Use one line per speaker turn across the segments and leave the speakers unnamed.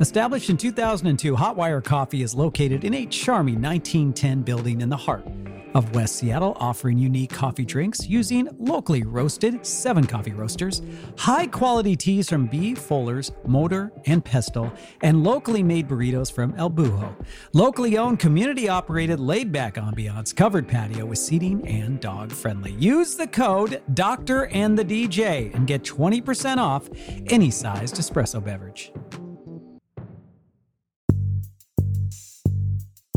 Established in 2002, Hotwire Coffee is located in a charming 1910 building in the heart of West Seattle, offering unique coffee drinks using locally roasted seven coffee roasters, high quality teas from B. Fuller's, Mortar, and Pestle, and locally made burritos from El Bujo. Locally owned, community operated, laid back ambiance, covered patio with seating and dog friendly. Use the code Doctor and the DJ and get 20% off any sized espresso beverage.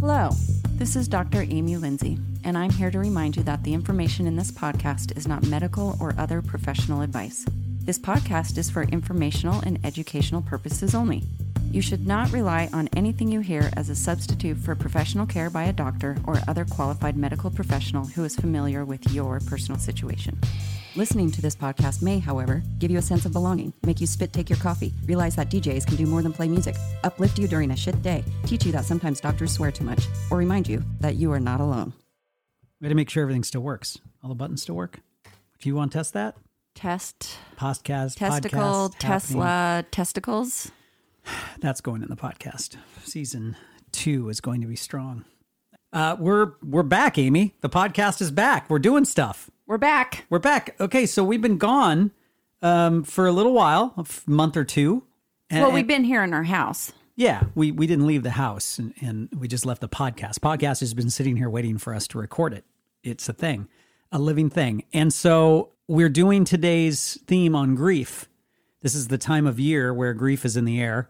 Hello, this is Dr. Amy Lindsay, and I'm here to remind you that the information in this podcast is not medical or other professional advice. This podcast is for informational and educational purposes only. You should not rely on anything you hear as a substitute for professional care by a doctor or other qualified medical professional who is familiar with your personal situation. Listening to this podcast may, however, give you a sense of belonging, make you spit take your coffee, realize that DJs can do more than play music, uplift you during a shit day, teach you that sometimes doctors swear too much, or remind you that you are not alone.
We had to make sure everything still works. All the buttons still work. Do you want to test that?
Test,
Podcast,
testicle,
podcast, happening.
Tesla, testicles.
That's going in the podcast. Season two is going to be strong. Uh, we're we're back, Amy. The podcast is back. We're doing stuff.
We're back.
We're back. Okay, so we've been gone um, for a little while, a f- month or two. And,
Well, we've been here in our house.
yeah, we we didn't leave the house, and, and we just left the podcast. Podcast has been sitting here waiting for us to record it. It's a thing, a living thing, and so we're doing today's theme on grief. This is the time of year where grief is in the air,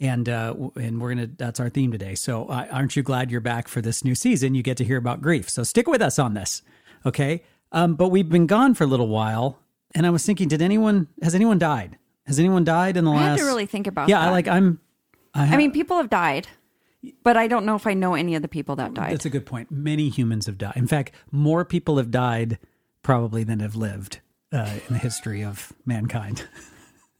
and uh, and we're gonna that's our theme today. So uh, aren't you glad you're back for this new season? You get to hear about grief. So stick with us on this, okay? Um, but we've been gone for a little while, and I was thinking, did anyone has anyone died? Has anyone died in the
I
last?
had to really think about
yeah,
that.
I like I'm. I,
I mean, people have died, but I don't know if I know any of the people that died.
That's a good point. Many humans have died. In fact, more people have died probably than have lived uh, in the history of mankind,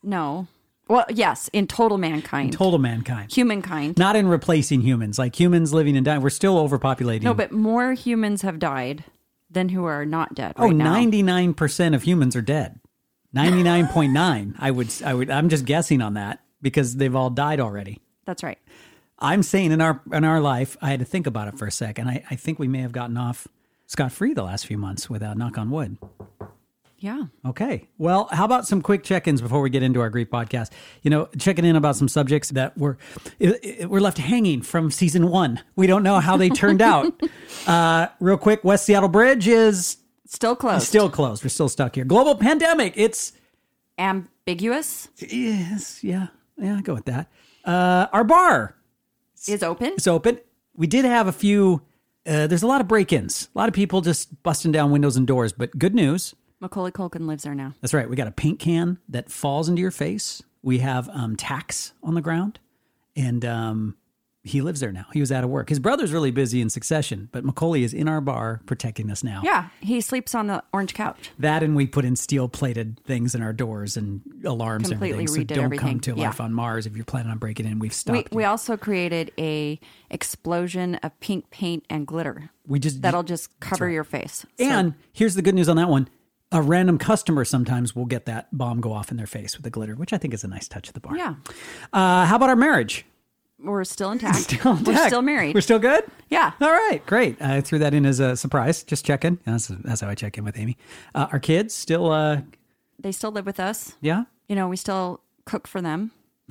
No. Well, yes, in total mankind,
total mankind.
humankind.
Not in replacing humans, like humans living and dying. We're still overpopulating.
No, but more humans have died than who are not dead
oh,
right now.
99% of humans are dead. 99.9. I would I would I'm just guessing on that because they've all died already.
That's right.
I'm saying in our in our life, I had to think about it for a second. I, I think we may have gotten off scot free the last few months without knock on wood.
Yeah.
Okay. Well, how about some quick check-ins before we get into our great podcast? You know, checking in about some subjects that were were left hanging from season one. We don't know how they turned out. uh, real quick, West Seattle Bridge is
Still closed.
still closed. We're still stuck here. Global pandemic. It's
ambiguous.
yes, yeah, yeah. Go with that. Uh, our bar
Is open.
It's open. We did have a few. Uh, there's a lot of break-ins. A lot of people just busting down windows and doors. But good news.
Macaulay Culkin lives there now.
That's right. We got a paint can that falls into your face. We have um, tax on the ground, and um, he lives there now. He was out of work. His brother's really busy in succession, but Macaulay is in our bar protecting us now.
Yeah, he sleeps on the orange couch.
That and we put in steel plated things in our doors and alarms
Completely
and everything. So
redid
don't
everything.
come to
Yeah.
life on Mars if you're planning on breaking in. We've stopped.
we also created a explosion of pink paint and glitter
We just
that'll just cover your face. So-
And here's the good news on that one. A random customer sometimes will get that bomb go off in their face with the glitter, which I think is a nice touch at the bar.
yeah,
Uh, how about our marriage?
we're still intact.
Still
We're still married.
We're still good?
yeah.
All right, great. I threw that in as a surprise. Just checking. That's, that's how I check in with Amy. Uh, our kids still, uh,
They still live with us.
yeah.
You know, we still cook for them.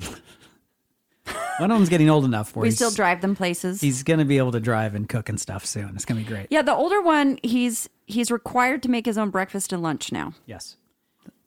One of them's getting old enough where
We
he's,
still drive them places.
he's going to be able to drive and cook and stuff soon. It's going to be great.
yeah, the older one, he's he's required to make his own breakfast and lunch now.
Yes,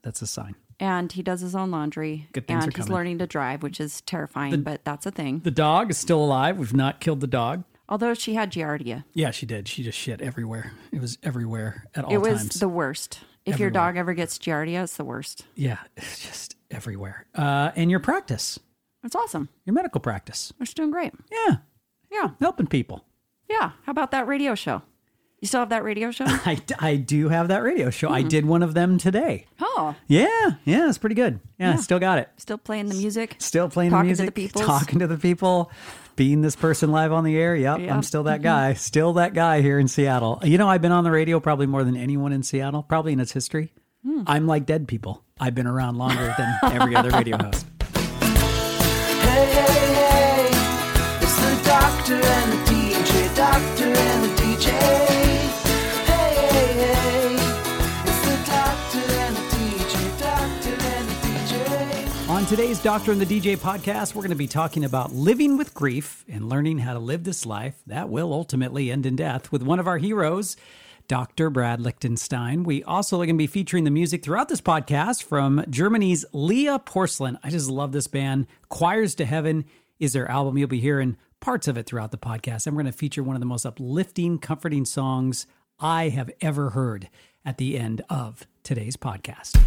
that's a sign.
and he does his own laundry
Good things
and
are
he's
coming.
learning to drive which is terrifying but that's a thing
The dog is still alive. We've not killed the dog.
although she had giardia
Yeah, she did. She just shit everywhere. It was everywhere at all
it was
times.
the worst if your
Everywhere.
dog ever gets giardia it's the worst
yeah, it's just everywhere. Uh, and your practice,
it's awesome
your medical practice.
we're doing great
Yeah,
yeah
helping people.
yeah how about that radio show you still have that radio show
I, I do have that radio show. I did one of them today.
oh
Yeah, yeah, it's pretty good. Yeah, I still got it.
still playing the music
Still playing
Talking
the
to the
music, talking to the people, being this person live on the air. Yep,
Yeah.
I'm still that guy. Still that guy here in Seattle. You know, I've been on the radio probably more than anyone in Seattle, probably in its history.
Hmm.
I'm like dead people. I've been around longer than every other radio host.
On
today's Doctor and the DJ podcast, we're going to be talking about living with grief and learning how to live this life that will ultimately end in death with one of our heroes. Dr. Brad Lichtenstein. We also are going to be featuring the music throughout this podcast from Germany's Lea Porcelain. I just love this band. Choirs to Heaven is their album. You'll be hearing parts of it throughout the podcast. And we're going to feature one of the most uplifting, comforting songs I have ever heard at the end of today's podcast.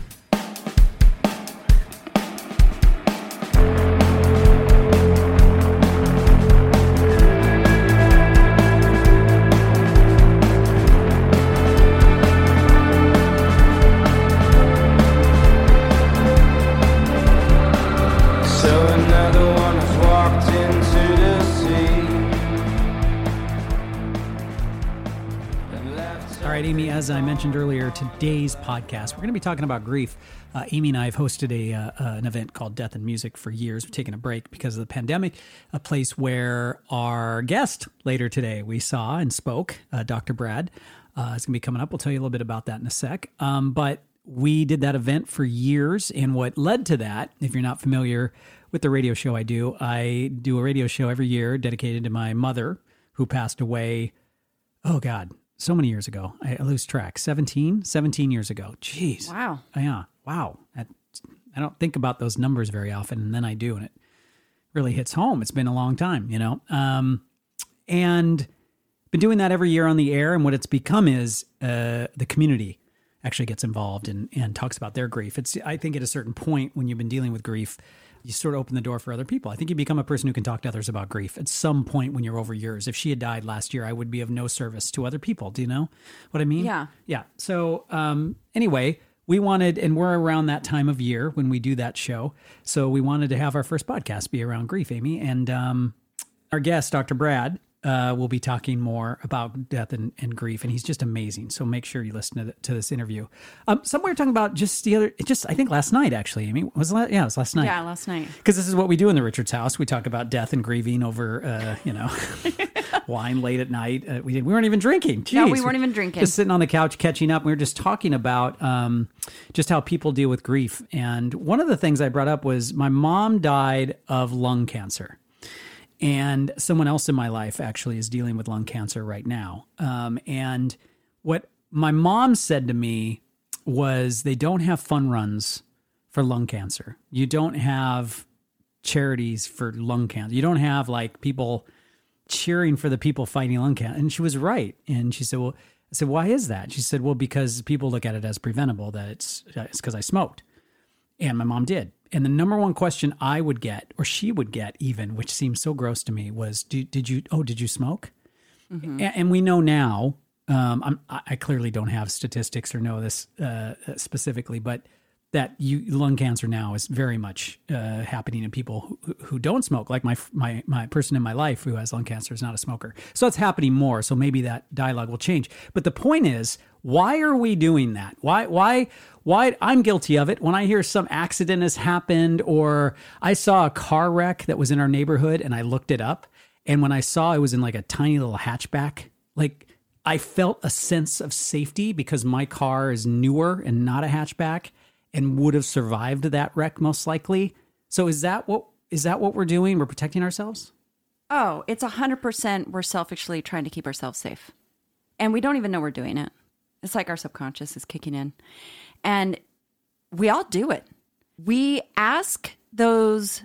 Amy, as I mentioned earlier, today's podcast, we're going to be talking about grief. Uh, Amy and I have hosted a uh, an event called Death and Music for years. We've taken a break because of the pandemic, a place where our guest later today we saw and spoke, uh, Dr. Brad, uh, is going to be coming up. We'll tell you a little bit about that in a sec. Um, but we did that event for years. And what led to that, if you're not familiar with the radio show I do, I do a radio show every year dedicated to my mother who passed away oh god so many years ago i, I lose track. 17 17 years ago. Jeez.
Wow.
Oh, yeah. Wow. That, i don't think about those numbers very often and then i do and it really hits home. It's been a long time you know? Um, and been doing that every year on the air and what it's become is uh, the community actually gets involved and, and talks about their grief. It's i think at a certain point when you've been dealing with grief you sort of open the door for other people. I think you become a person who can talk to others about grief at some point when you're over years. If she had died last year i would be of no service to other people. Do you know what i mean?
Yeah.
yeah. So um, anyway we wanted and we're around that time of year when we do that show. So we wanted to have our first podcast be around grief amy. And um, our guest, Dr. Brad, uh, will be talking more about death and, and grief, and he's just amazing. So make sure you listen to, the, to this interview. Um, somewhere talking about just the other, just I think last night actually. Amy was it la- yeah, it was last night.
Yeah, last night.
Because this is what we do in the Richards house. We talk about death and grieving over, uh, you know, wine late at night. Uh, we, did, we weren't even drinking.
No, we weren't even drinking.
Just sitting on the couch catching up. We were just talking about um, just how people deal with grief. And one of the things I brought up was my mom died of lung cancer. And someone else in my life actually is dealing with lung cancer right now. Um, and what my mom said to me was they don't have fun runs for lung cancer. You don't have charities for lung cancer. You don't have like people cheering for the people fighting lung cancer. And she was right. And she said, "Well, I said, why is that?" She said, "Well, because people look at it as preventable. That it's it's because I smoked." And my mom did. And the number one question I would get, or she would get even, which seems so gross to me, was, "Did, did you? Oh, did you smoke?" A- And, we know now. Um, I'm, I I clearly don't have statistics or know this uh, specifically, but that you lung cancer now is very much uh, happening in people who, who don't smoke. Like my my my person in my life who has lung cancer is not a smoker, so it's happening more. So maybe that dialogue will change. But the point is, why are we doing that? Why why why? I'm guilty of it. When I hear some accident has happened, or I saw a car wreck that was in our neighborhood, and I looked it up, and when I saw it was in like a tiny little hatchback, like. I felt a sense of safety because my car is newer and not a hatchback and would have survived that wreck most likely. So is that what is that what we're doing? We're protecting ourselves?
Oh, it's 100% we're selfishly trying to keep ourselves safe. And we don't even know we're doing it. It's like our subconscious is kicking in. And we all do it. We ask those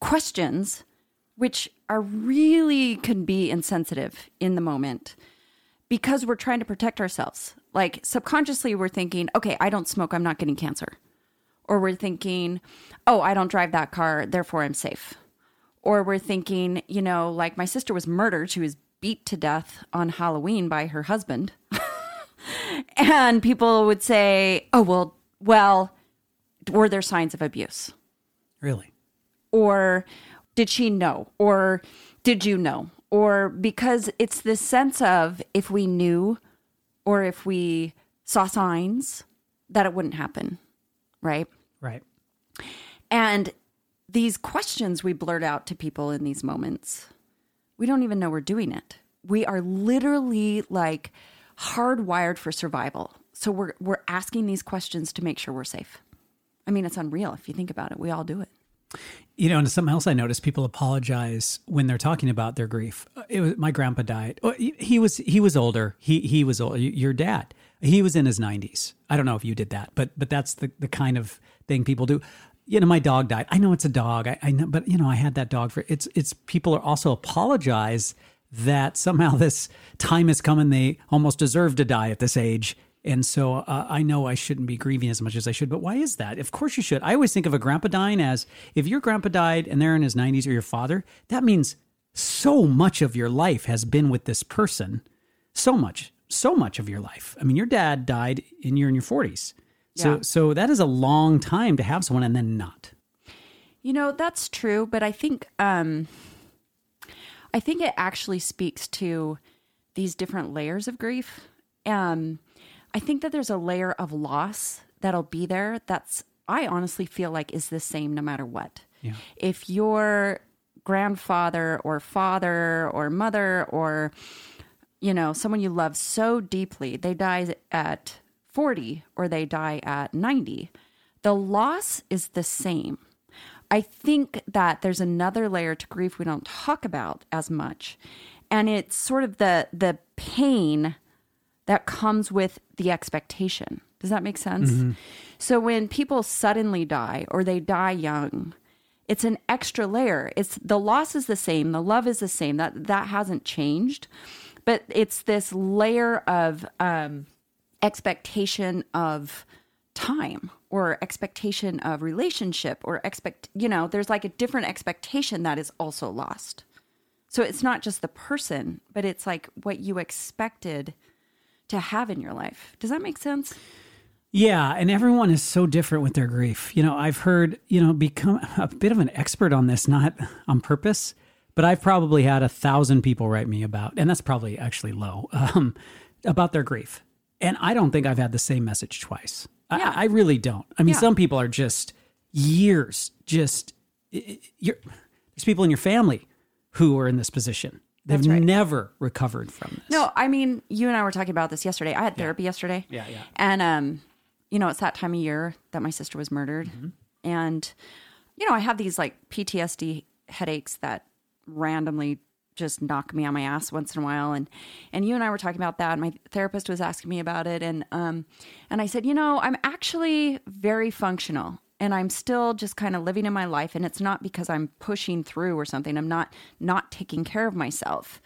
questions, which are really can be insensitive in the moment because we're trying to protect ourselves. Like subconsciously, we're thinking, okay, I don't smoke, I'm not getting cancer. Or we're thinking, oh, I don't drive that car, therefore I'm safe. Or we're thinking, you know, like my sister was murdered, she was beat to death on Halloween by her husband. and people would say, oh, well, well, were there signs of abuse?
Really?
or did she know or did you know or because it's this sense of if we knew or if we saw signs that it wouldn't happen right?
Right.
and these questions we blurt out to people in these moments we don't even know we're doing it. We are literally like hardwired for survival. So we're we're asking these questions to make sure we're safe. I mean it's unreal if you think about it. We all do it
You know, and something else I noticed: people apologize when they're talking about their grief. It was my grandpa died. Well, he- He was he was older. He he was old. Your dad, he was in his nineties. I don't know if you did that, but but that's the the kind of thing people do. You know, my dog died. I know it's a dog. I, I know, but you know, I had that dog for it's it's people are also apologize that somehow this time has come and they almost deserve to die at this age. And so uh, I know I shouldn't be grieving as much as I should, but why is that? Of course you should. I always think of a grandpa dying as if your grandpa died and they're in his 90s or your father, that means so much of your life has been with this person. So much, so much of your life. I mean, your dad died and you're in your 40s. So,
Yeah.
so that is a long time to have someone and then not.
You know, that's true, but I think um I think it actually speaks to these different layers of grief. Um I think that there's a layer of loss that'll be there that's I honestly feel like is the same no matter what.
Yeah.
If your grandfather or father or mother or you know, someone you love so deeply, they die at 40 or they die at 90, the loss is the same. I think that there's another layer to grief we don't talk about as much. And it's sort of the the pain that comes with the expectation. Does that make sense? So when people suddenly die or they die young, it's an extra layer. It's the loss is the same, the love is the same. That that hasn't changed, but it's this layer of um, expectation of time or expectation of relationship or expect. You know, there's like a different expectation that is also lost. So it's not just the person, but it's like what you expected to have in your life. Does that make sense?
Yeah, and everyone is so different with their grief. You know, I've heard, you know, become a bit of an expert on this, not on purpose, but I've probably had a thousand people write me about, and that's probably actually low, um, about their grief. And I don't think I've had the same message twice. I-
Yeah.
I, really don't. I mean,
Yeah.
some people are just years, just, i- i- you're, there's people in your family who are in this position. They've
right.
never recovered from this.
No, I mean, you and I were talking about this yesterday. I had therapy yesterday.
Yeah, yeah.
And um, you know, it's that time of year that my sister was murdered.
Mm-hmm.
And you know, I have these like PTSD headaches that randomly just knock me on my ass once in a while and and you and I were talking about that and my therapist was asking me about it and um and I said, "You know, I'm actually very functional and I'm still just kind of living in my life and it's not because I'm pushing through or something. I'm not not taking care of myself.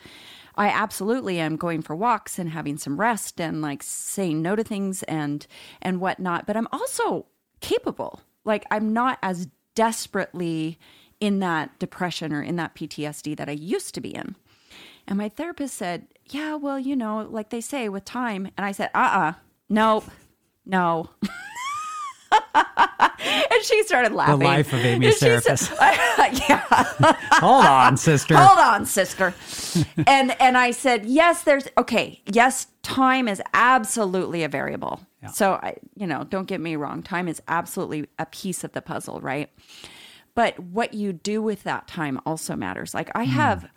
I absolutely am going for walks and having some rest and like saying no to things and and whatnot. But I'm also capable. Like I'm not as desperately in that depression or in that PTSD that I used to be in. And my therapist said, Yeah, well, you know, like they say with time. And I said, Uh uh nope, no. and she started laughing.
The life of
she said- yeah.
Hold on, sister.
Hold on, sister. and and I said, yes, there's okay. Yes, time is absolutely a variable. So I, you know, don't get me wrong. Time is absolutely a piece of the puzzle, right? But what you do with that time also matters. Like I hmm. have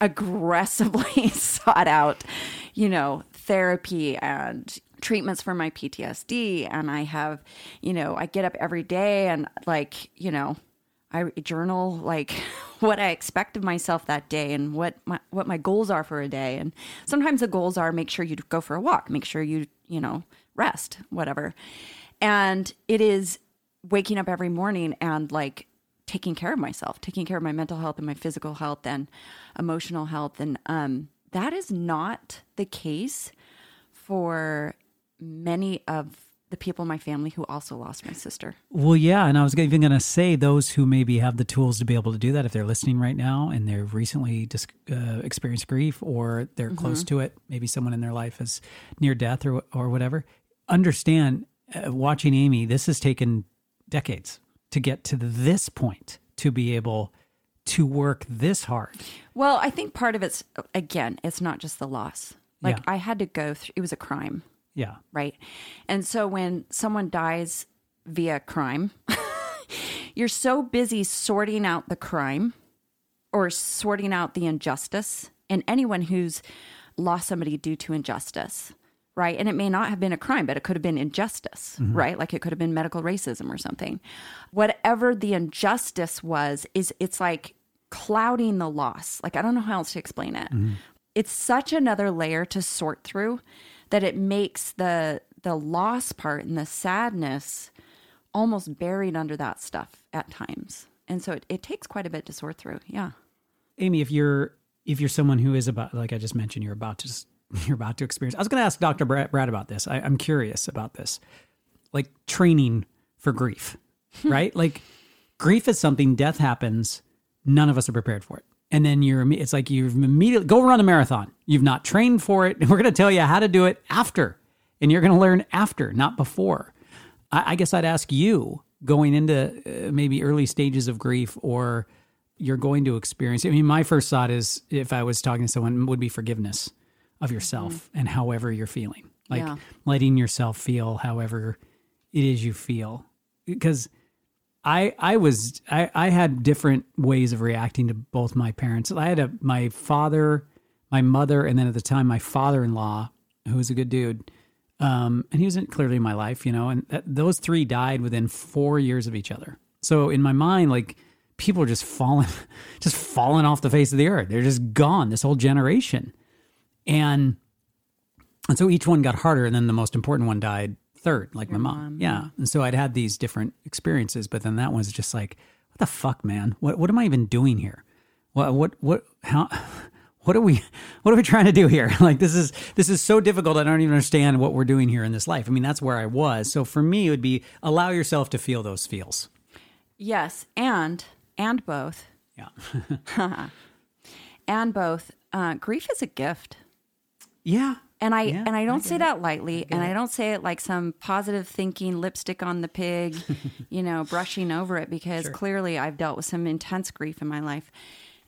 aggressively sought out, you know, therapy and treatments for my PTSD and I have, you know, I get up every day and like, you know, I journal like what I expect of myself that day and what my what my goals are for a day. And sometimes the goals are make sure you go for a walk, make sure you, you know, rest, whatever. And it is waking up every morning and like taking care of myself, taking care of my mental health and my physical health and emotional health. And um that is not the case for many of the people in my family who also lost my sister.
Well, yeah, and I was even going to say those who maybe have the tools to be able to do that if they're listening right now and they've recently dis- uh, experienced grief or they're close to it, maybe someone in their life is near death or or whatever. Understand, uh, watching Amy, this has taken decades to get to this point to be able to work this hard.
Well, I think part of it's again, it's not just the loss. Like
Yeah.
I had to go through it was a crime,
Yeah,
right? And so when someone dies via crime, you're so busy sorting out the crime or sorting out the injustice and anyone who's lost somebody due to injustice, right? And it may not have been a crime, but it could have been injustice, mm-hmm. right? Like it could have been medical racism or something. Whatever the injustice was, is it's like clouding the loss. Like I don't know how else to explain it. Mm-hmm. It's such another layer to sort through that it makes the the loss part and the sadness almost buried under that stuff at times. And so it, it takes quite a bit to sort through. Yeah.
Amy, if you're if you're someone who is about like I just mentioned, you're about to you're about to experience. I was going to ask Dr. Brad, Brad about this. I, I'm curious about this, like training for grief, right? like grief is something. Death happens. None of us are prepared for it. And then you're it's like you've immediately go run a marathon. You've not trained for it, and we're going to tell you how to do it after, and you're going to learn after, not before. I, I guess I'd ask you going into uh, maybe early stages of grief or you're going to experience. I mean, my first thought is if I was talking to someone would be forgiveness of yourself and however you're feeling, like
Yeah.
letting yourself feel however it is you feel. Because I I was I, I had different ways of reacting to both my parents. I had a my father, my mother, and then at the time my father-in-law, who was a good dude. Um, and he wasn't clearly in my life, you know, and those three died within four years of each other. So in my mind, like people are just falling, just falling off the face of the earth. They're just gone. This whole generation, and and so each one got harder, and then the most important one died third, like my mom. Yeah, and so I'd had these different experiences, but then that one's just like, what the fuck, man? What what am I even doing here? What what what how? What are we what are we trying to do here? Like this is this is so difficult. I don't even understand what we're doing here in this life. I mean, that's where I was. So for me, it would be allow yourself to feel those feels.
Yes. And, and both,
Yeah.
and both, uh, grief is a gift.
yeah.
And I
Yeah,
and I
I
don't
get
say
it.
that lightly, and I don't say it like some positive thinking lipstick on the pig, you know, brushing over it because clearly I've dealt with some intense grief in my life.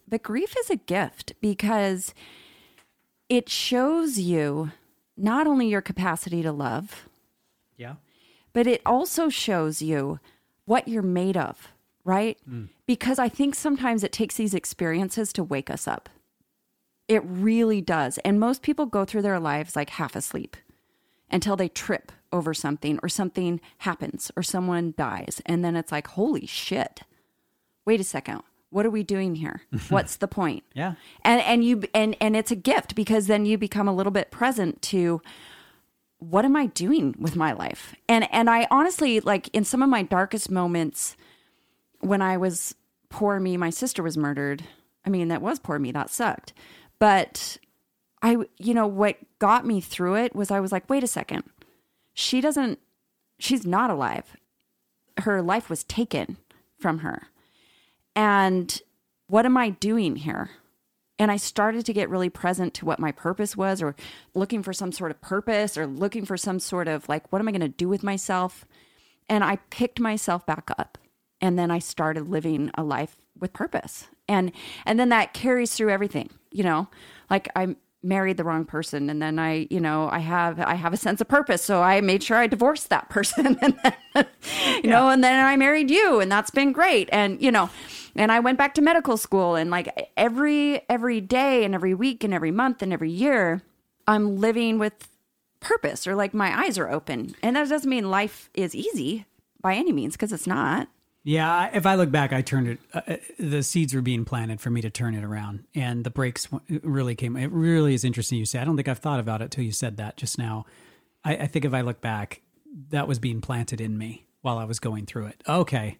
But grief is a gift because it shows you not only your capacity to love,
Yeah.
but it also shows you what you're made of, right? Mm. Because I think sometimes it takes these experiences to wake us up. It really does. And most people go through their lives like half asleep until they trip over something or something happens or someone dies. And then it's like, holy shit. Wait a second. What are we doing here? What's the point?
Yeah.
and and you and and it's a gift because then you become a little bit present to what am i doing with my life and and i honestly like in some of my darkest moments when i was poor me my sister was murdered i mean that was poor me that sucked but i you know what got me through it was i was like wait a second she doesn't she's not alive her life was taken from her and what am I doing here? And I started to get really present to what my purpose was, or looking for some sort of purpose, or looking for some sort of like, what am I going to do with myself? And I picked myself back up. And then I started living a life with purpose. And and then that carries through everything, you know? Like I married the wrong person and then I, you know, I have I have a sense of purpose. So I made sure I divorced that person and then, you know, and then I married you and that's been great. And, you know, and I went back to medical school and like every every day and every week and every month and every year I'm living with purpose or like my eyes are open. And that doesn't mean life is easy by any means because it's not.
Yeah, if I look back, I turned it. Uh, uh, the seeds were being planted for me to turn it around, and the breaks really came. It really is interesting. You say, I don't think I've thought about it till you said that just now. I, I think if I look back, that was being planted in me while I was going through it. Okay,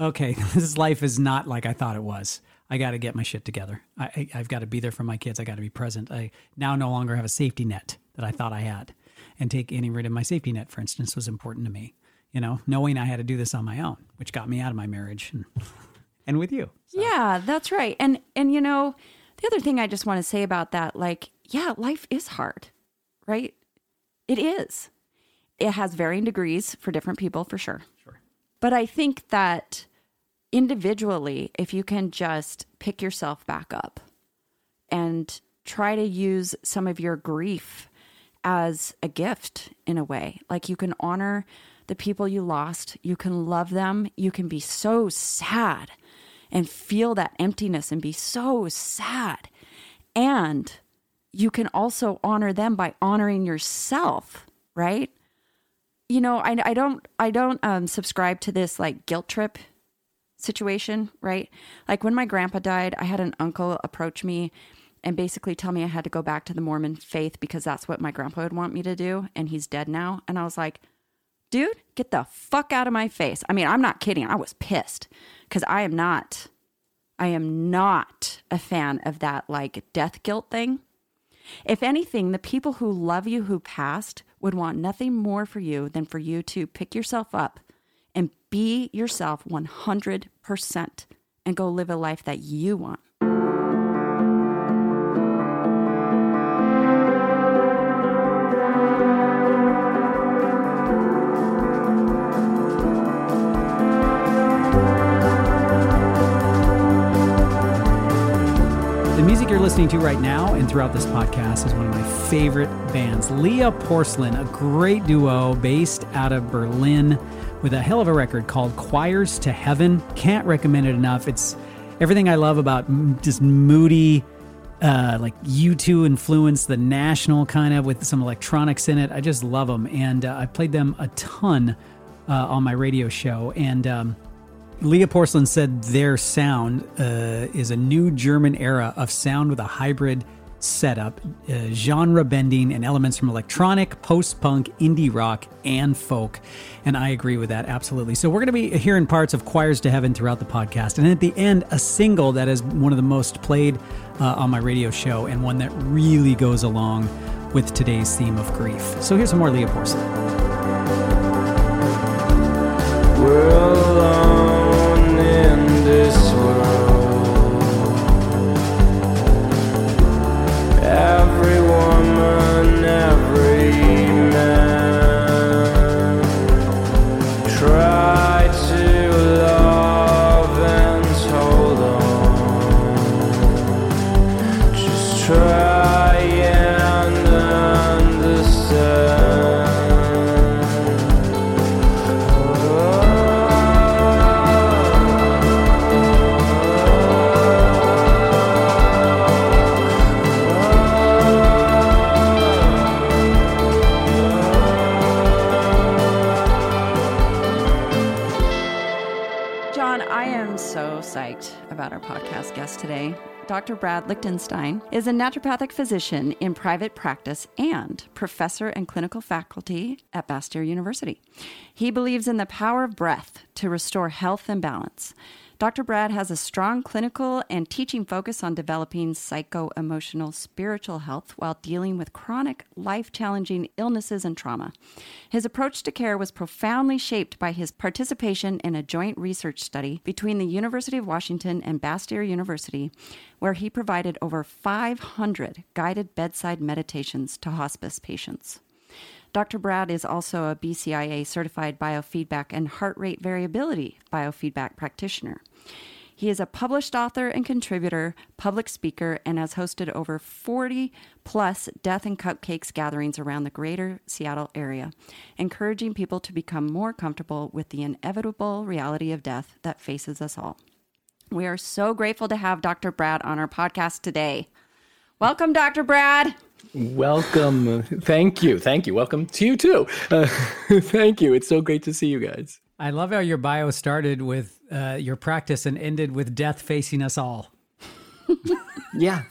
okay, this life is not like I thought it was. I got to get my shit together. I, I, I've got to be there for my kids. I got to be present. I now no longer have a safety net that I thought I had, and take getting rid of my safety net, for instance, was important to me you know, knowing I had to do this on my own, which got me out of my marriage and, and with you.
Yeah, that's right. And and you know, the other thing I just want to say about that like, yeah, life is hard. Right? It is. It has varying degrees for different people for sure.
Sure.
But I think that individually, if you can just pick yourself back up and try to use some of your grief as a gift in a way, like you can honor the people you lost, you can love them, you can be so sad and feel that emptiness and be so sad. And you can also honor them by honoring yourself, right? You know, I, I don't I don't um, subscribe to this like guilt trip situation, right? Like when my grandpa died, I had an uncle approach me and basically tell me I had to go back to the Mormon faith because that's what my grandpa would want me to do, and he's dead now. And I was like, dude, get the fuck out of my face. I mean, I'm not kidding. I was pissed because I am not, I am not a fan of that like death guilt thing. If anything, the people who love you who passed would want nothing more for you than for you to pick yourself up and be yourself 100% and go live a life that you want.
You're listening to right now and throughout this podcast is one of my favorite bands. Lea Porcelain, a great duo based out of Berlin with a hell of a record called Choirs to Heaven. Can't recommend it enough. It's everything I love about just moody, uh, like U2 influence, the national kind of with some electronics in it. I just love them. And uh, I played them a ton uh, on my radio show. And, um, Lea Porcelain said their sound uh, is a new German era of sound with a hybrid setup, uh, genre bending, and elements from electronic, post punk, indie rock, and folk. And I agree with that absolutely. So we're going to be hearing parts of Choirs to Heaven throughout the podcast. And at the end, a single that is one of the most played uh, on my radio show and one that really goes along with today's theme of grief. So here's some more Lea Porcelain.
We're
Dr. Brad Lichtenstein is a naturopathic physician in private practice and professor and clinical faculty at Bastyr University. He believes in the power of breath to restore health and balance. Dr. Brad has a strong clinical and teaching focus on developing psycho emotional spiritual health while dealing with chronic, life challenging illnesses and trauma. His approach to care was profoundly shaped by his participation in a joint research study between the University of Washington and Bastyr University, where he provided over 500 guided bedside meditations to hospice patients. Dr. Brad is also a BCIA certified biofeedback and heart rate variability biofeedback practitioner. He is a published author and contributor, public speaker, and has hosted over 40 plus death and cupcakes gatherings around the greater Seattle area, encouraging people to become more comfortable with the inevitable reality of death that faces us all. We are so grateful to have Dr. Brad on our podcast today. Welcome, Dr. Brad.
Welcome. Thank you. Thank you. Welcome to you too. Uh, thank you. It's so great to see you guys.
I love how your bio started with uh, your practice and ended with death facing us all.
Yeah.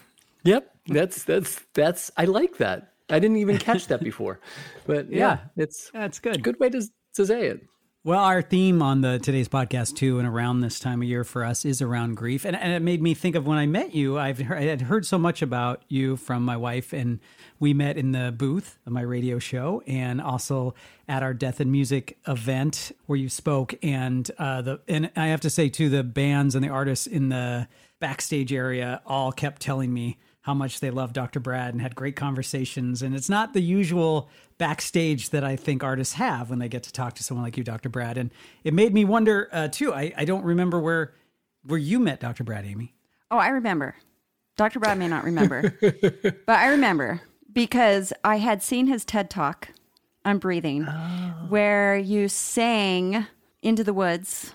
Yep. That's that's that's I like that. I didn't even catch that before. But yeah,
Yeah.
it's
That's good.
good way to to say it.
Well, our theme on the today's podcast too, and around this time of year for us is around grief, and, and it made me think of when I met you. I've heard, I had heard so much about you from my wife, and we met in the booth of my radio show, and also at our Death and Music event where you spoke. And uh, the and I have to say too, the bands and the artists in the backstage area all kept telling me how much they love Dr. Brad and had great conversations. And it's not the usual backstage that I think artists have when they get to talk to someone like you, Dr. Brad. And it made me wonder uh, too. I, I don't remember where where you met Dr. Brad, Amy.
Oh, I remember. Dr. Brad may not remember, but I remember because I had seen his TED talk on breathing where you sang into the woods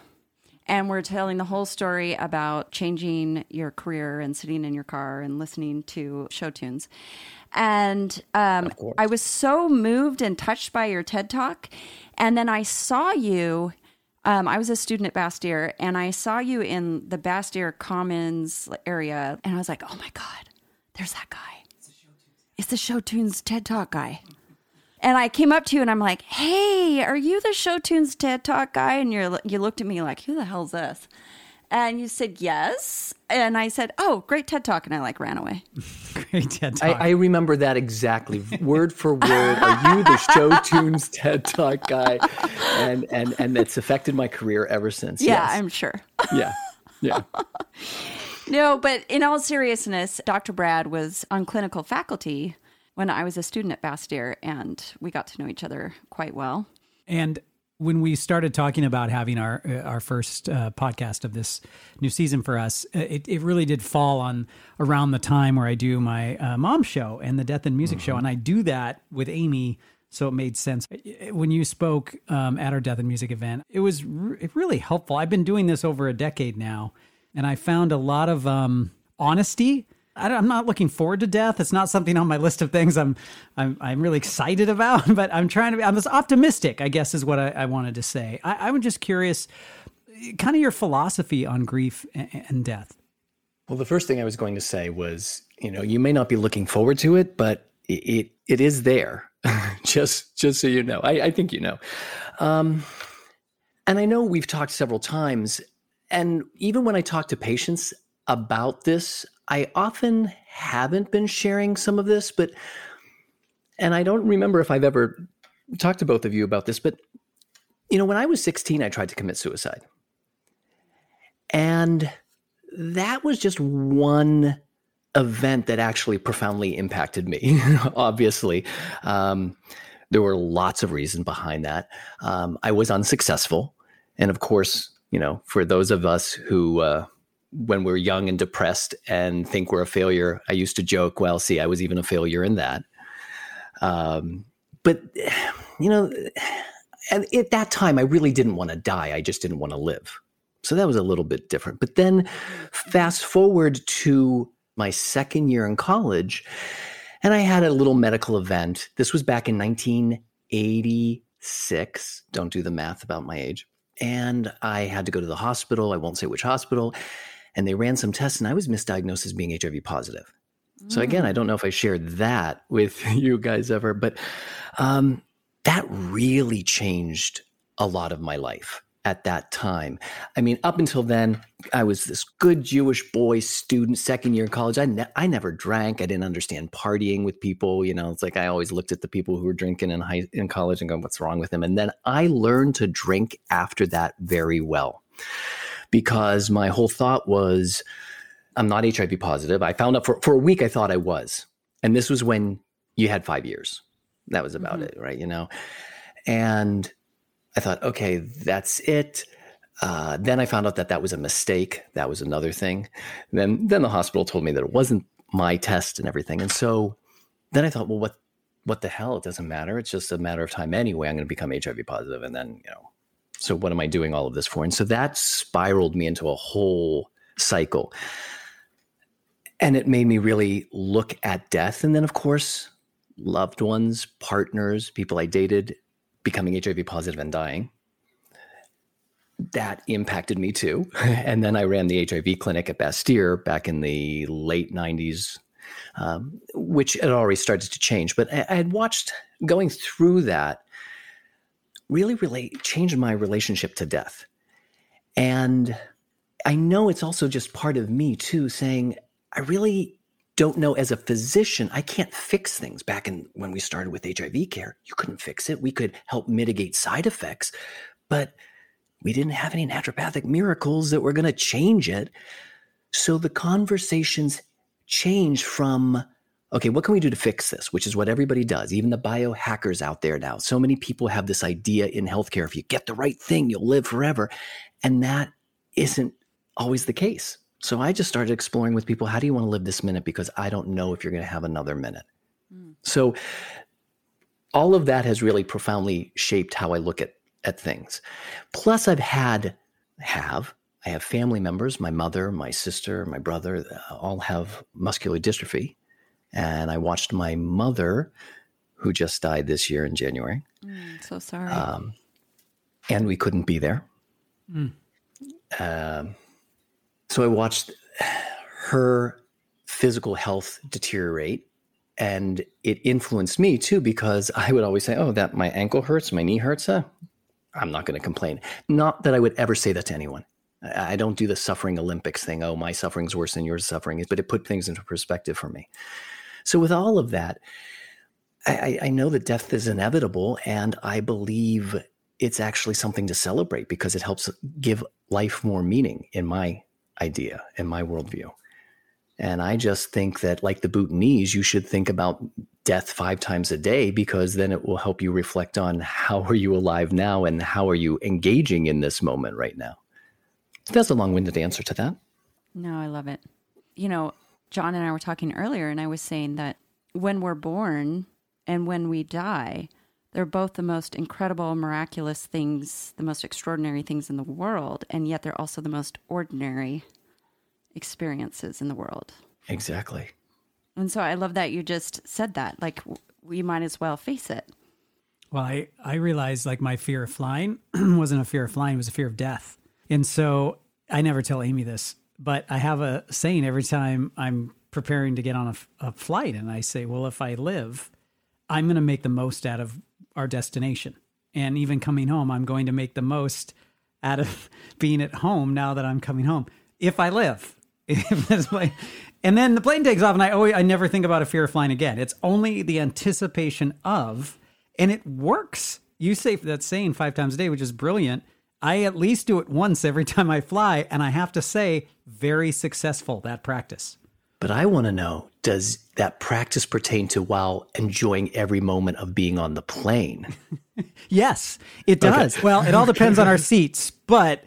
and we're telling the whole story about changing your career and sitting in your car and listening to show tunes. And um, I was so moved and touched by your TED talk. And then I saw you. Um, I was a student at Bastyr, and I saw you in the Bastyr Commons area, and I was like, "Oh my god, there's that guy! It's the Show Tunes TED Talk guy." And I came up to you and I'm like, "Hey, are you the Show Tunes TED Talk guy?" And you you looked at me like, "Who the hell's this?" And you said yes, and I said, "Oh, great TED Talk," and I like ran away.
Great TED Talk.
I, I remember that exactly, word for word. Are you the Show Tunes TED Talk guy? And and and it's affected my career ever since.
Yeah,
yes.
I'm sure.
yeah, yeah.
No, but in all seriousness, Dr. Brad was on clinical faculty when I was a student at Bastyr, and we got to know each other quite well.
And when we started talking about having our uh, our first uh, podcast of this new season for us, uh, it, it really did fall on around the time where I do my uh, mom show and the Death and Music show, and I do that with Amy, so it made sense. When you spoke um, at our Death and Music event, it was re- really helpful. I've been doing this over a decade now, and I found a lot of um, honesty. I am not looking forward to death. It's not something on my list of things I'm I'm I'm really excited about. But I'm trying to be. I'm just optimistic. I guess is what I, I wanted to say. I, I'm just curious, kind of your philosophy on grief and, and death.
Well, the first thing I was going to say was, you know, you may not be looking forward to it, but it it, it is there. just just so you know, I, I think you know. Um, and I know we've talked several times, and even when I talk to patients about this, I often haven't been sharing some of this, but and I don't remember if I've ever talked to both of you about this, but you know, when I was 16, I tried to commit suicide. And that was just one event that actually profoundly impacted me, obviously. Um, there were lots of reasons behind that. Um, I was unsuccessful. And of course, you know, for those of us who, uh, when we're young and depressed and think we're a failure, I used to joke, well, see, I was even a failure in that. Um, but, you know, and at that time, I really didn't want to die. I just didn't want to live. So that was a little bit different. But then fast forward to my second year in college, and I had a little medical event. This was back in 1986. Don't do the math about my age. And I had to go to the hospital. I won't say which hospital. And they ran some tests, and I was misdiagnosed as being HIV positive. So again, I don't know if I shared that with you guys ever, but um, that really changed a lot of my life at that time. I mean, up until then, I was this good Jewish boy student, second year in college. I ne- I never drank. I didn't understand partying with people. You know, it's like I always looked at the people who were drinking in high in college and going, "What's wrong with them?" And then I learned to drink after that very well, because my whole thought was, I'm not HIV positive. I found out for for a week I thought I was, and this was when you had five years. That was about it, right? You know, and I thought, okay, that's it. Uh, then I found out that that was a mistake. That was another thing. then, then the hospital told me that it wasn't my test and everything. And so then I thought, well, what, what the hell? It doesn't matter. It's just a matter of time anyway. I'm going to become HIV positive, and then you know. So what am I doing all of this for? And so that spiraled me into a whole cycle, and it made me really look at death. And then, of course, loved ones, partners, people I dated becoming HIV positive and dying. That impacted me too. and then I ran the HIV clinic at Bastyr back in the late 90s, um, which had already started to change. But I, I had watched going through that really really changed my relationship to death. And I know it's also just part of me too saying, I really don't know as a physician, I can't fix things. Back in when we started with HIV care, you couldn't fix it. We could help mitigate side effects, but we didn't have any naturopathic miracles that were going to change it. So the conversations changed from, okay, what can we do to fix this? Which is what everybody does, even the biohackers out there now. So many people have this idea in healthcare if you get the right thing, you'll live forever. And that isn't always the case. So I just started exploring with people how do you want to live this minute? Because I don't know if you're going to have another minute. Mm. So all of that has really profoundly shaped how I look at, at things. Plus, I've had have. I have family members, my mother, my sister, my brother, all have muscular dystrophy. And I watched my mother, who just died this year in January.
Mm, so sorry.
Um, and we couldn't be there. Mm. Um, so I watched her physical health deteriorate and it influenced me too because I would always say, "Oh, that my ankle hurts, my knee hurts." Huh? I'm not going to complain. Not that I would ever say that to anyone. I don't do the suffering Olympics thing. Oh, my suffering's worse than your suffering, is, but it put things into perspective for me. So with all of that, I, I know that death is inevitable, and I believe it's actually something to celebrate because it helps give life more meaning in my idea, in my worldview. And I just think that, like the Bhutanese, you should think about death five times a day because then it will help you reflect on how are you alive now and how are you engaging in this moment right now. That's a long winded answer to that.
No, I love it. You know, John and I were talking earlier, and I was saying that when we're born and when we die, they're both the most incredible, miraculous things, the most extraordinary things in the world, and yet they're also the most ordinary experiences in the world.
Exactly.
And so I love that you just said that. Like, we might as well face it.
Well, I, I realized like my fear of flying wasn't a fear of flying, it was a fear of death. And so I never tell Amy this, but I have a saying every time I'm preparing to get on a, a flight. And I say, well, if I live, I'm going to make the most out of our destination. And even coming home, I'm going to make the most out of being at home now that I'm coming home. If I live, and then the plane takes off, and I always I never think about a fear of flying again. It's only the anticipation of, and it works. You say that saying five times a day, which is brilliant. I at least do it once every time I fly, and I have to say, very successful that practice.
But I want to know does that practice pertain to while enjoying every moment of being on the plane?
yes, it does. Okay. Well, it all depends on our seats, but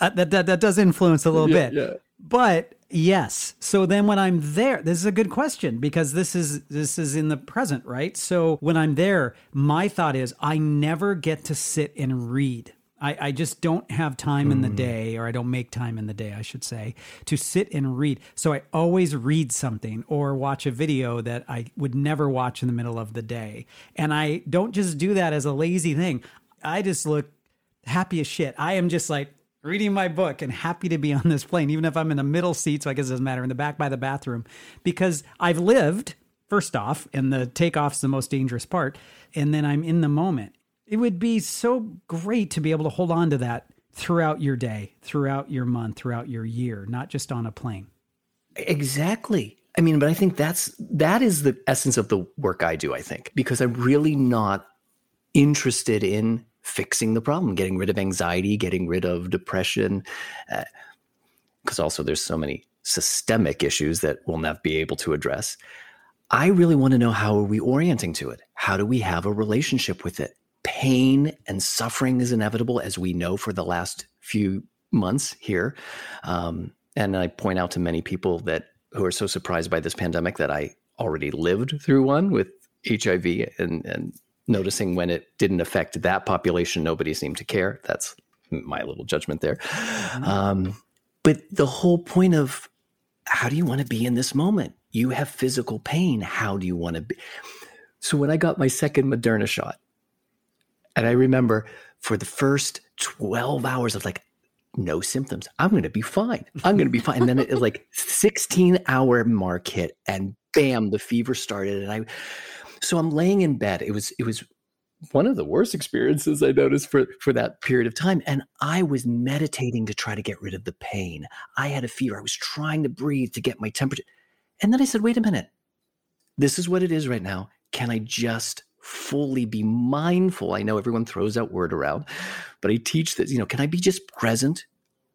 uh, that, that, that does influence a little yeah, bit. Yeah. But Yes. So then when I'm there, this is a good question because this is this is in the present, right? So when I'm there, my thought is I never get to sit and read. I, I just don't have time mm. in the hmm. day, or I don't make time in the day, I should say, to sit and read. So I always read something or watch a video that I would never watch in the middle of the day. And I don't just do that as a lazy thing. I just look happy as shit. I am just like, reading my book and happy to be on this plane, even if I'm in the middle seat. So I guess it doesn't matter in the back by the bathroom because I've lived first off, and the takeoff's the most dangerous part. And then I'm in the moment. It would be so great to be able to hold on to that throughout your day, throughout your month, throughout your year, not just on a plane.
Exactly. I mean, but I think that's that is the essence of the work I do, I think, because I'm really not interested in fixing the problem, getting rid of anxiety, getting rid of depression. Because uh, also there's so many systemic issues that we'll never be able to address. I really want to know how are we orienting to it? How do we have a relationship with it? Pain and suffering is inevitable, as we know for the last few months here. Um, and I point out to many people that who are so surprised by this pandemic that I already lived through one with HIV and, and noticing when it didn't affect that population, nobody seemed to care. That's my little judgment there. Mm-hmm. Um, but the whole point of how do you want to be in this moment? You have physical pain. How do you want to be? So when I got my second Moderna shot, and I remember for the first 12 hours of like, no symptoms. I'm going to be fine. I'm going to be fine. And then it, like 16 hour mark hit and bam, the fever started. And I, so I'm laying in bed. It was it was one of the worst experiences I noticed for for that period of time and I was meditating to try to get rid of the pain. I had a fever. I was trying to breathe to get my temperature. And then I said, "Wait a minute. This is what it is right now. Can I just fully be mindful? I know everyone throws that word around, but I teach that, you know, can I be just present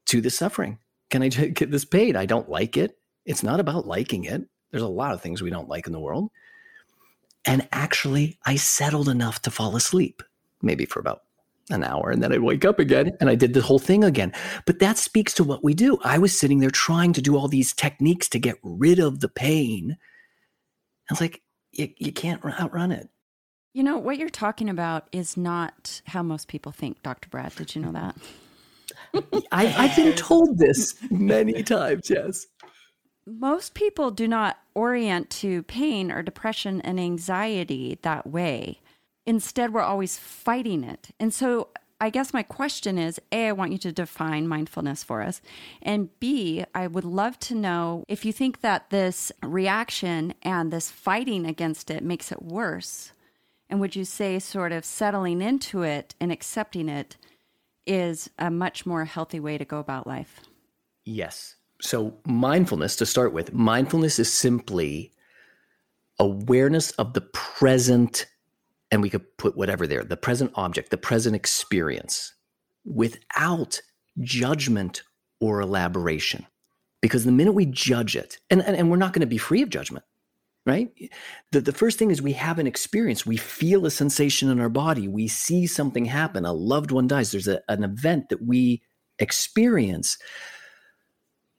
to the suffering? Can I get this pain? I don't like it. It's not about liking it. There's a lot of things we don't like in the world. And actually, I settled enough to fall asleep, maybe for about an hour. And then I'd wake up again and I did the whole thing again. But that speaks to what we do. I was sitting there trying to do all these techniques to get rid of the pain. I was like, you, you can't outrun it.
You know, what you're talking about is not how most people think, Dr. Brad. Did you know that?
I, I've been told this many times. Yes.
Most people do not orient to pain or depression and anxiety that way. Instead, we're always fighting it. And so I guess my question is A, I want you to define mindfulness for us. And B, I would love to know if you think that this reaction and this fighting against it makes it worse. And would you say sort of settling into it and accepting it is a much more healthy way to go about life?
Yes. So, mindfulness to start with, mindfulness is simply awareness of the present and we could put whatever there the present object, the present experience without judgment or elaboration. Because the minute we judge it, and, and, and we're not going to be free of judgment, right? The, the first thing is we have an experience. We feel a sensation in our body. We see something happen. A loved one dies. There's a, an event that we experience.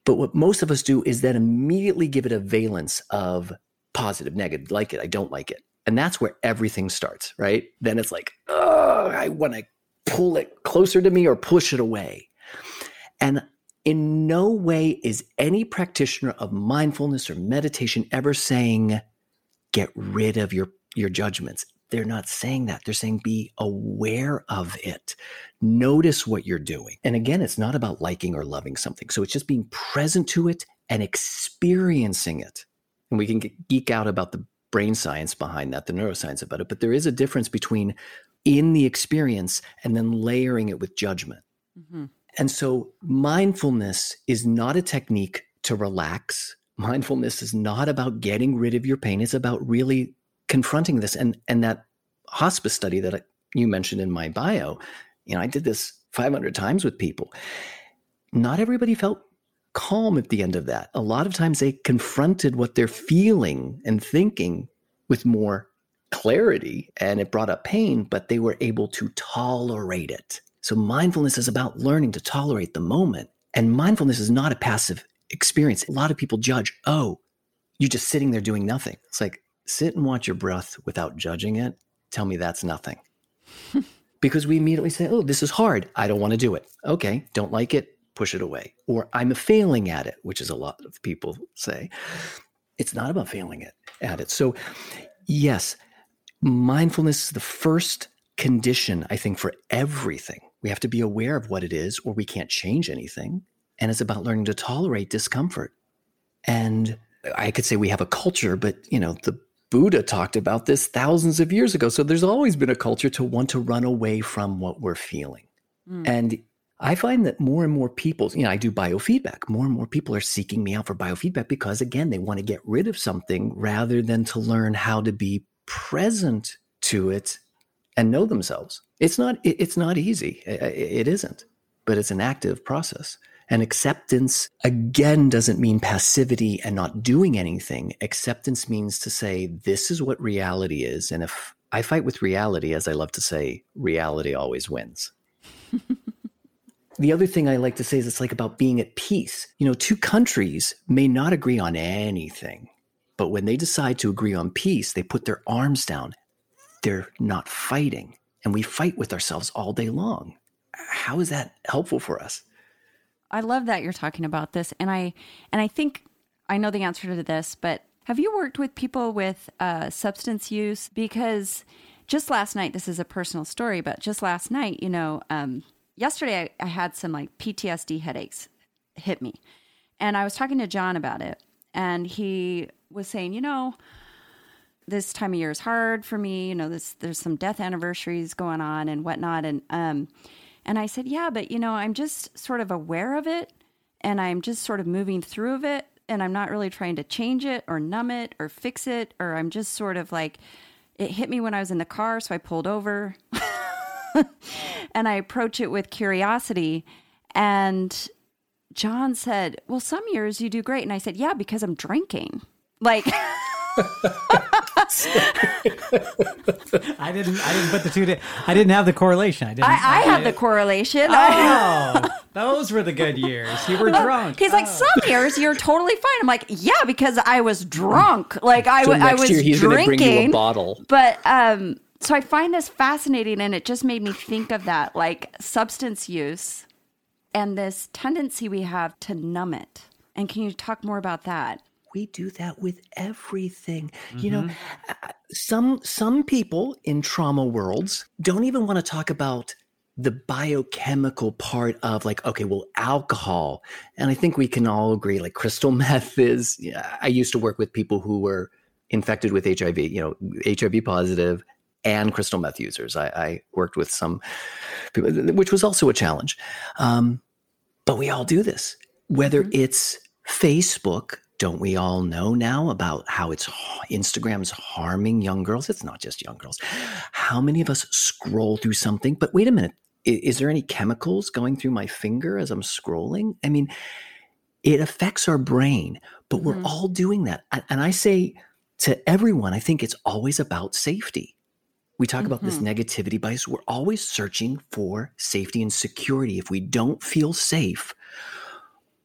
But what most of us do is then immediately give it a valence of positive, negative, like it, I don't like it. And that's where everything starts, right? Then it's like, oh, I want to pull it closer to me or push it away. And in no way is any practitioner of mindfulness or meditation ever saying, get rid of your, your judgments. They're not saying that. They're saying be aware of it. Notice what you're doing. And again, it's not about liking or loving something. So it's just being present to it and experiencing it. And we can geek out about the brain science behind that, the neuroscience about it. But there is a difference between in the experience and then layering it with judgment. Mm-hmm. And so mindfulness is not a technique to relax. Mindfulness is not about getting rid of your pain. It's about really confronting this. And, and that hospice study that you mentioned in my bio, you know, I did this 500 times with people. Not everybody felt calm at the end of that. A lot of times they confronted what they're feeling and thinking with more clarity and it brought up pain, but they were able to tolerate it. So mindfulness is about learning to tolerate the moment. And mindfulness is not a passive experience. A lot of people judge, oh, you're just sitting there doing nothing. It's like, sit and watch your breath without judging it. Tell me that's nothing. because we immediately say, oh, this is hard. I don't want to do it. Okay, don't like it push it away. Or I'm failing at it, which is a lot of people say. It's not about failing it at it. So, yes, mindfulness is the first condition, I think, for everything. We have to be aware of what it is, or we can't change anything. And it's about learning to tolerate discomfort. And I could say we have a culture, but you know, the Buddha talked about this thousands of years ago. So there's always been a culture to want to run away from what we're feeling. Mm. And I find that more and more people, you know, I do biofeedback. More and more people are seeking me out for biofeedback because, again, they want to get rid of something rather than to learn how to be present to it and know themselves. It's not. It's not easy. It isn't, but it's an active process. And acceptance again doesn't mean passivity and not doing anything. Acceptance means to say, this is what reality is. And if I fight with reality, as I love to say, reality always wins. the other thing I like to say is it's like about being at peace. You know, two countries may not agree on anything, but when they decide to agree on peace, they put their arms down. They're not fighting. And we fight with ourselves all day long. How is that helpful for us?
I love that you're talking about this. And I and I think I know the answer to this, but have you worked with people with uh, substance use? Because just last night, this is a personal story, but just last night, you know, um, yesterday I, I had some like PTSD headaches hit me. And I was talking to John about it. And he was saying, you know, this time of year is hard for me. You know, this there's some death anniversaries going on and whatnot. And um, and I said, yeah, but you know, I'm just sort of aware of it, and I'm just sort of moving through of it, and I'm not really trying to change it or numb it or fix it, or I'm just sort of like, it hit me when I was in the car, so I pulled over. and I approach it with curiosity. And John said, Well, some years you do great. And I said, Yeah, because I'm drinking. Like,
I didn't. I didn't put the two. I didn't have the correlation. I didn't.
I, I have the correlation.
Oh, those were the good years. You were drunk.
He's like, some years you're totally fine. I'm like, yeah, because I was drunk. Like I,
so
I was
year he's
drinking.
Bring you a bottle.
But um, so I find this fascinating, and it just made me think of that, like substance use and this tendency we have to numb it. And can you talk more about that?
We do that with everything mm-hmm. you know mm-hmm. some some people in trauma worlds don't even want to talk about the biochemical part of like okay well alcohol and i think we can all agree like crystal meth is yeah, i used to work with people who were infected with hiv you know hiv positive and crystal meth users i, I worked with some people which was also a challenge um, but we all do this whether mm-hmm. it's facebook don't we all know now about how it's Instagram's harming young girls? It's not just young girls. How many of us scroll through something? But wait a minute, is there any chemicals going through my finger as I'm scrolling? I mean, it affects our brain, but we're mm-hmm. all doing that. And I say to everyone, I think it's always about safety. We talk mm-hmm. about this mm-hmm. negativity bias. We're always searching for safety and security. If we don't feel safe,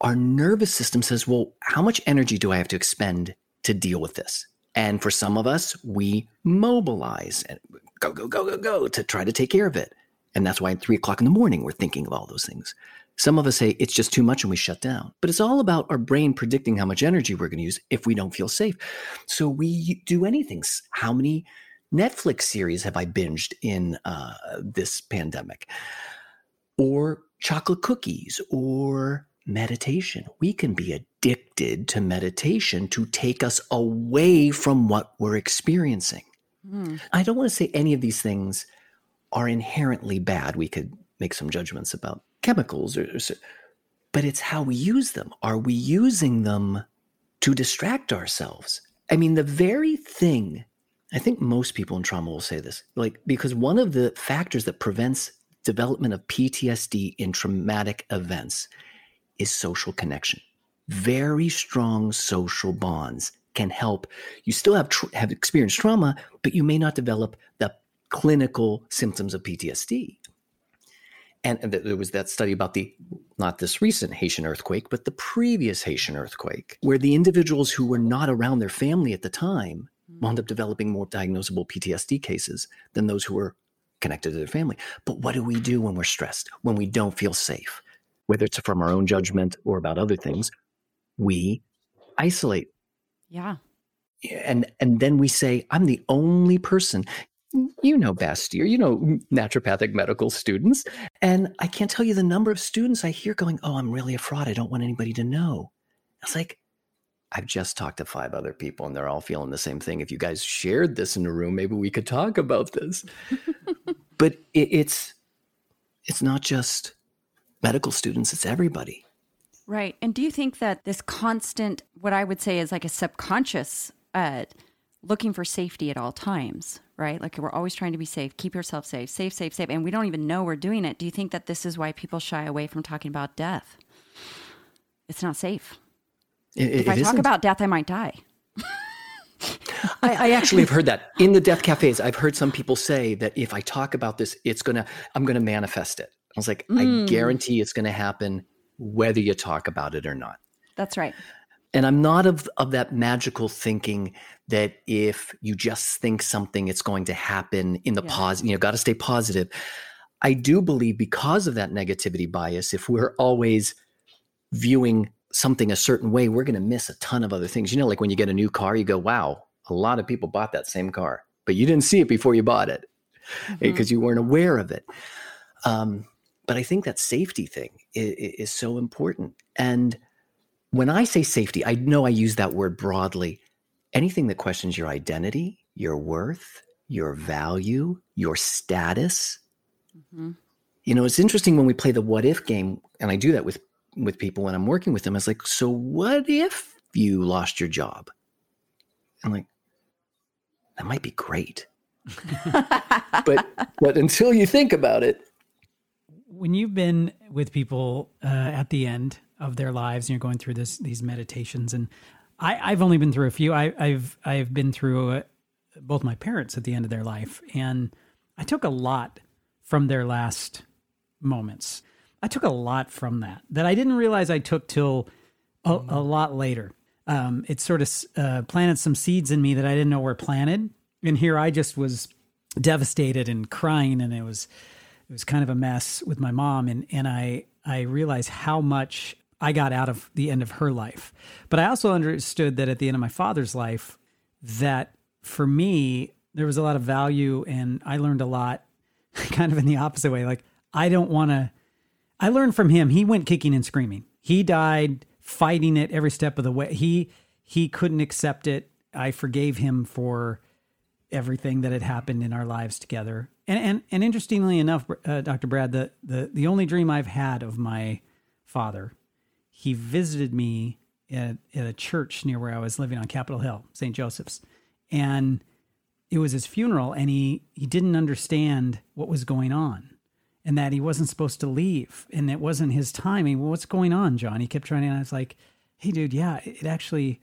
our nervous system says, well, how much energy do I have to expend to deal with this? And for some of us, we mobilize and go, go, go, go, go to try to take care of it. And that's why at three o'clock in the morning, we're thinking of all those things. Some of us say it's just too much and we shut down. But it's all about our brain predicting how much energy we're going to use if we don't feel safe. So we do anything. How many Netflix series have I binged in uh, this pandemic? Or chocolate cookies or meditation. We can be addicted to meditation to take us away from what we're experiencing. Mm. I don't want to say any of these things are inherently bad. We could make some judgments about chemicals, or, or, but it's how we use them. Are we using them to distract ourselves? I mean, the very thing, I think most people in trauma will say this, like, because one of the factors that prevents development of PTSD in traumatic events is social connection. Very strong social bonds can help. You still have tr- have experienced trauma, but you may not develop the clinical symptoms of PTSD. And, and there was that study about the not this recent Haitian earthquake, but the previous Haitian earthquake, where the individuals who were not around their family at the time mm. wound up developing more diagnosable PTSD cases than those who were connected to their family. But what do we do when we're stressed, when we don't feel safe? Whether it's from our own judgment or about other things, we isolate.
Yeah.
And and then we say, I'm the only person. You know best, you know naturopathic medical students. And I can't tell you the number of students I hear going, Oh, I'm really a fraud. I don't want anybody to know. It's like, I've just talked to five other people and they're all feeling the same thing. If you guys shared this in a room, maybe we could talk about this. but it, it's it's not just medical students, it's everybody.
Right. And do you think that this constant, what I would say is like a subconscious uh, looking for safety at all times, right? Like we're always trying to be safe, keep yourself safe, safe, safe, safe. And we don't even know we're doing it. Do you think that this is why people shy away from talking about death? It's not safe. It, if I talk isn't. about death, I might die.
I, I, actually have heard that in the death cafes. I've heard some people say that if I talk about this, it's gonna, I'm gonna manifest it. I was like, mm. I guarantee it's going to happen whether you talk about it or not.
That's right.
And I'm not of, of that magical thinking that if you just think something, it's going to happen in the yeah. pause, you know, got to stay positive. I do believe because of that negativity bias, if we're always viewing something a certain way, we're going to miss a ton of other things. You know, like when you get a new car, you go, wow, a lot of people bought that same car, but you didn't see it before you bought it because mm-hmm. you weren't aware of it. Um, but I think that safety thing is, is so important. And when I say safety, I know I use that word broadly. Anything that questions your identity, your worth, your value, your status. Mm-hmm. You know, it's interesting when we play the what if game, and I do that with with people when I'm working with them. It's like, so what if you lost your job? I'm like, that might be great. but but until you think about it,
when you've been with people uh, at the end of their lives and you're going through this these meditations and I, have only been through a few. I, have I've been through uh, both my parents at the end of their life, and I took a lot from their last moments. I took a lot from that that I didn't realize I took till a, a lot later. Um, it sort of uh, planted some seeds in me that I didn't know were planted, and here I just was devastated and crying, and it was it was kind of a mess with my mom and and I I realized how much I got out of the end of her life. But I also understood that at the end of my father's life, that for me, there was a lot of value and I learned a lot kind of in the opposite way. Like, I don't want to, I learned from him. He went kicking and screaming. He died fighting it every step of the way. He, he couldn't accept it. I forgave him for everything that had happened in our lives together. And and, and interestingly enough, uh, Dr. Brad, the, the the only dream I've had of my father, he visited me at, at a church near where I was living on Capitol Hill, St. Joseph's, and it was his funeral, and he he didn't understand what was going on. And that he wasn't supposed to leave, and it wasn't his time. I mean, what's going on, John? He kept trying, and I was like, "Hey, dude, yeah, it actually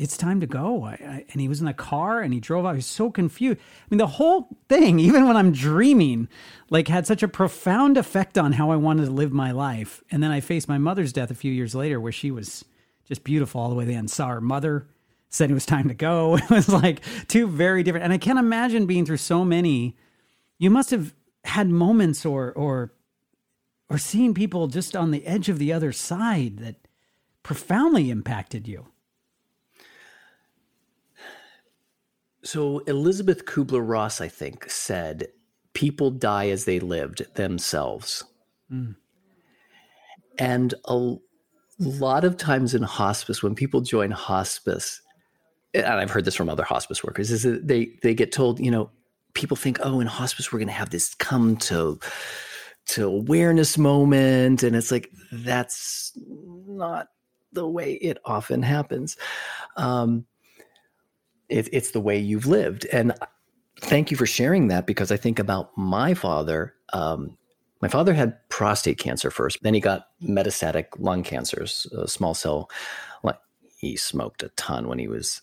it's time to go. I, I, and he was in a car and he drove out. He was so confused. I mean, the whole thing, even when I'm dreaming, like had such a profound effect on how I wanted to live my life. And then I faced my mother's death a few years later, where she was just beautiful all the way to the end. Saw her mother, said it was time to go. It was like two very different. And I can't imagine being through so many. You must have had moments or or or seeing people just on the edge of the other side that profoundly impacted you.
So Elizabeth Kubler Ross, I think, said people die as they lived themselves. Mm. And a lot of times in hospice, when people join hospice, and I've heard this from other hospice workers, is that they they get told, you know, people think, oh, in hospice we're going to have this come to to awareness moment, and it's like that's not the way it often happens. Um, it, it's the way you've lived. And thank you for sharing that because I think about my father. Um, my father had prostate cancer first, then he got metastatic lung cancers, uh, small cell. He smoked a ton when he was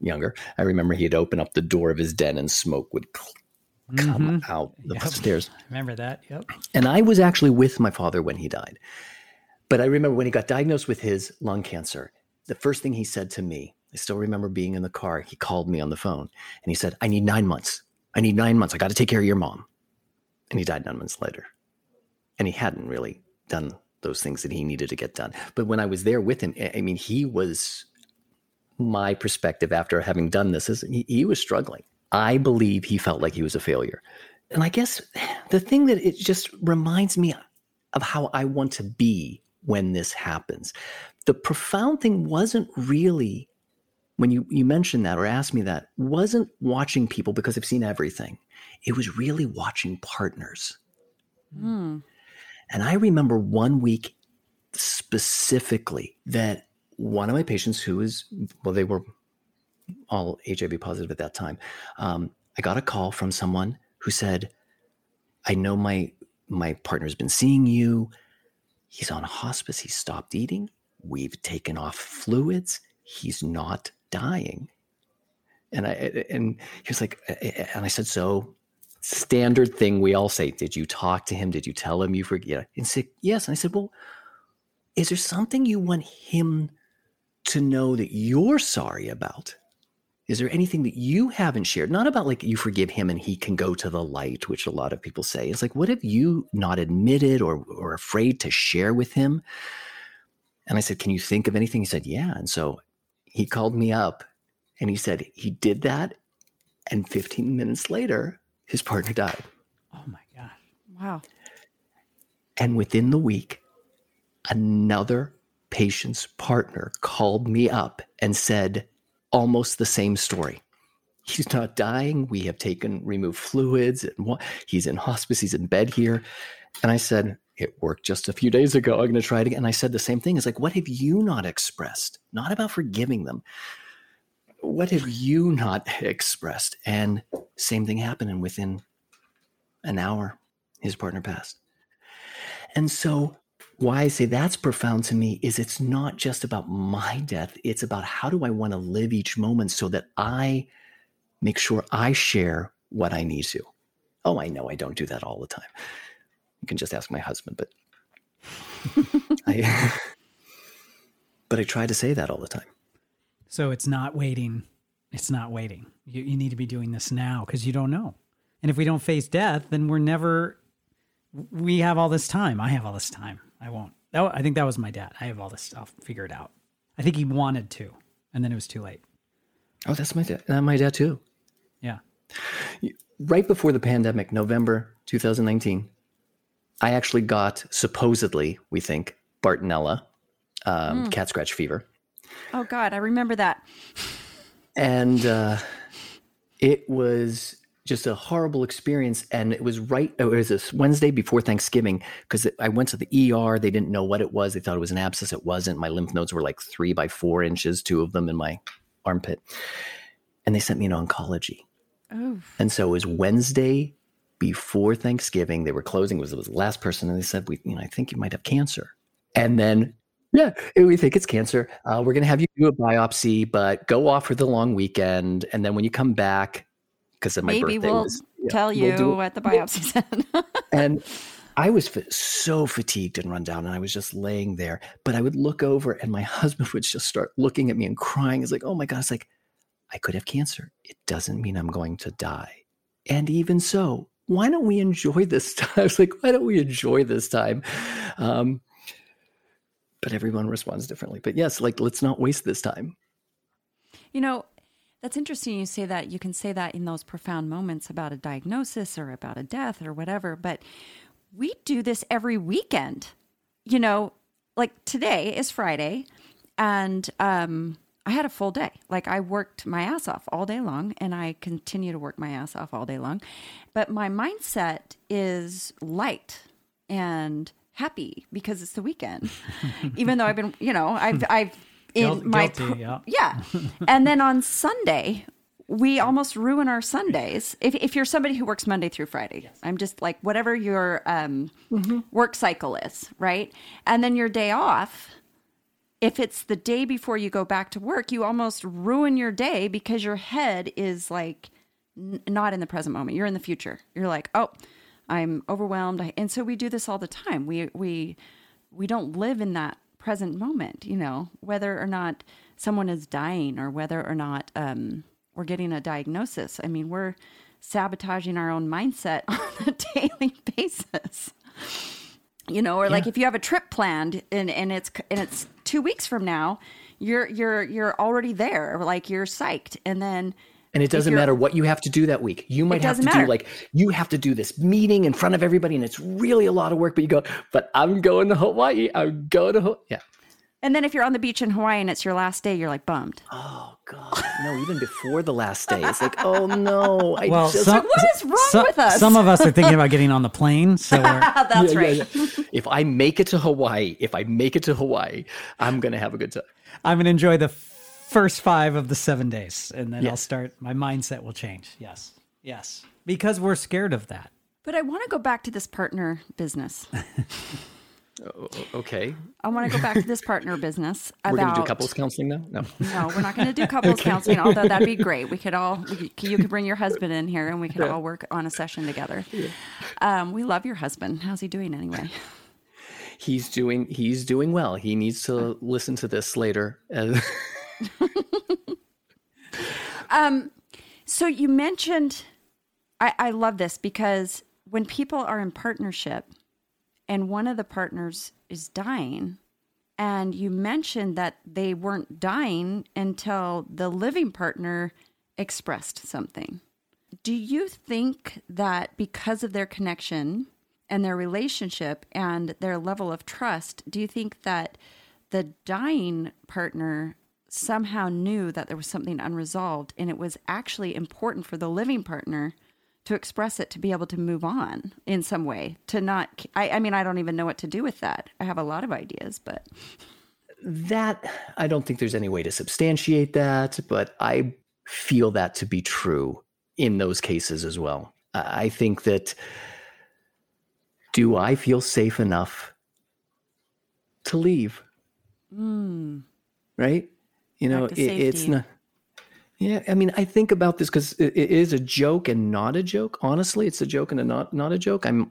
younger. I remember he'd open up the door of his den and smoke would come mm-hmm. out the yep. stairs.
Remember that? Yep.
And I was actually with my father when he died. But I remember when he got diagnosed with his lung cancer, the first thing he said to me I still remember being in the car. He called me on the phone and he said, I need nine months. I need nine months. I got to take care of your mom. And he died nine months later. And he hadn't really done those things that he needed to get done. But when I was there with him, I mean, he was my perspective after having done this is he, he was struggling. I believe he felt like he was a failure. And I guess the thing that it just reminds me of how I want to be when this happens. The profound thing wasn't really when you you mentioned that or asked me that wasn't watching people because I've seen everything. It was really watching partners. Mm. And I remember one week specifically that one of my patients who was well, they were all HIV positive at that time. Um, I got a call from someone who said, "I know my my partner's been seeing you. He's on hospice. He stopped eating. We've taken off fluids. He's not dying. And I and he was like, and I said, so standard thing we all say, did you talk to him? Did you tell him you forget? And said, yes. And I said, well, is there something you want him to know that you're sorry about? Is there anything that you haven't shared? Not about like you forgive him and he can go to the light, which a lot of people say. It's like, what have you not admitted or, or afraid to share with him? And I said, Can you think of anything? He said, Yeah. And so he called me up and he said he did that. And 15 minutes later, his partner died.
Oh my God.
Wow.
And within the week, another patient's partner called me up and said almost the same story. He's not dying. We have taken, removed fluids, and what he's in hospice. He's in bed here. And I said, it worked just a few days ago. I'm going to try it again. And I said the same thing. It's like, what have you not expressed? Not about forgiving them. What have you not expressed? And same thing happened. And within an hour, his partner passed. And so, why I say that's profound to me is it's not just about my death, it's about how do I want to live each moment so that I make sure I share what I need to. Oh, I know I don't do that all the time. You can just ask my husband, but I but I try to say that all the time.
So it's not waiting. It's not waiting. You, you need to be doing this now because you don't know. And if we don't face death, then we're never. We have all this time. I have all this time. I won't. That, I think that was my dad. I have all this stuff figured out. I think he wanted to, and then it was too late.
Oh, that's my dad. Uh, my dad too.
Yeah.
Right before the pandemic, November 2019, I actually got supposedly, we think, Bartonella, um, cat scratch fever.
Oh God, I remember that.
and uh, it was just a horrible experience. And it was right, it was this Wednesday before Thanksgiving because I went to the ER. They didn't know what it was. They thought it was an abscess. It wasn't. My lymph nodes were like three by four inches, two of them in my armpit. And they sent me in oncology.
Oh,
And so it was Wednesday before Thanksgiving. They were closing. It was, it was the last person, and they said, "We, you know, I think you might have cancer." And then, yeah, we think it's cancer. Uh, we're going to have you do a biopsy, but go off for the long weekend, and then when you come back, because of my
maybe
birthday
we'll
was, yeah,
tell
we'll
you
do
what the biopsy said.
And I was so fatigued and run down, and I was just laying there. But I would look over, and my husband would just start looking at me and crying. It's like, oh my God. It's like, I could have cancer. It doesn't mean I'm going to die. And even so, why don't we enjoy this time? I was like, why don't we enjoy this time? Um, but everyone responds differently. But yes, like, let's not waste this time.
You know, that's interesting you say that. You can say that in those profound moments about a diagnosis or about a death or whatever, but we do this every weekend. You know, like today is Friday and um I had a full day. Like I worked my ass off all day long and I continue to work my ass off all day long. But my mindset is light and happy because it's the weekend. Even though I've been, you know, I've I've in my
guilty, yeah.
yeah. and then on Sunday, we almost ruin our Sundays. If, if you're somebody who works Monday through Friday, I'm just like whatever your um, work cycle is, right? And then your day off, if it's the day before you go back to work, you almost ruin your day because your head is like n- not in the present moment. You're in the future. You're like, oh, I'm overwhelmed, and so we do this all the time. We we we don't live in that present moment. You know, whether or not someone is dying or whether or not um, we're getting a diagnosis. I mean, we're sabotaging our own mindset on a daily basis you know or like if you have a trip planned and, and it's and it's two weeks from now you're you're you're already there like you're psyched and then
And it doesn't matter what you have to do that week. You might have to
doesn't
do like you have to do this meeting in front of everybody, and it's really a lot of work. But you go, but I'm going to Hawaii. I'm going to Hawaii. Yeah.
And then if you're on the beach in hawaii and it's your last day you're like bummed
Oh God, no! Even before the last day, it's like, oh no! I
Well,
just,
some,
what is wrong
some,
with us?
Some of us are thinking about getting on the plane. So we're,
that's
Yeah,
right
yeah, yeah. if I make it to Hawaii, if I make it to Hawaii, I'm gonna have a good time.
I'm going to enjoy the first five of the seven days, and then I'll start. My mindset will change. Yes, yes, because we're scared of that.
but i want to go back to this partner business
O- Okay,
i want to go back to this partner business
we're
about
gonna do couples counseling now. No,
no we're not going to do couples counseling although that'd be great. We could all we could, you could bring your husband in here and we could all work on a session together. Um, we love your husband. How's he doing anyway?
He's doing he's doing well. He needs to listen to this later. Uh,
Um, so you mentioned, I, I love this because when people are in partnership and one of the partners is dying, and you mentioned that they weren't dying until the living partner expressed something. Do you think that because of their connection and their relationship and their level of trust, do you think that the dying partner somehow knew that there was something unresolved and it was actually important for the living partner to express it to be able to move on in some way to not I, I mean i don't even know what to do with that i have a lot of ideas but
that I don't think there's any way to substantiate that, but I feel that to be true in those cases as well. I think that do I feel safe enough to leave? Hmm. Right? You know, it, it's not. Yeah, I mean, I think about this because it, it is a joke and not a joke. Honestly, it's a joke and a not not a joke. I'm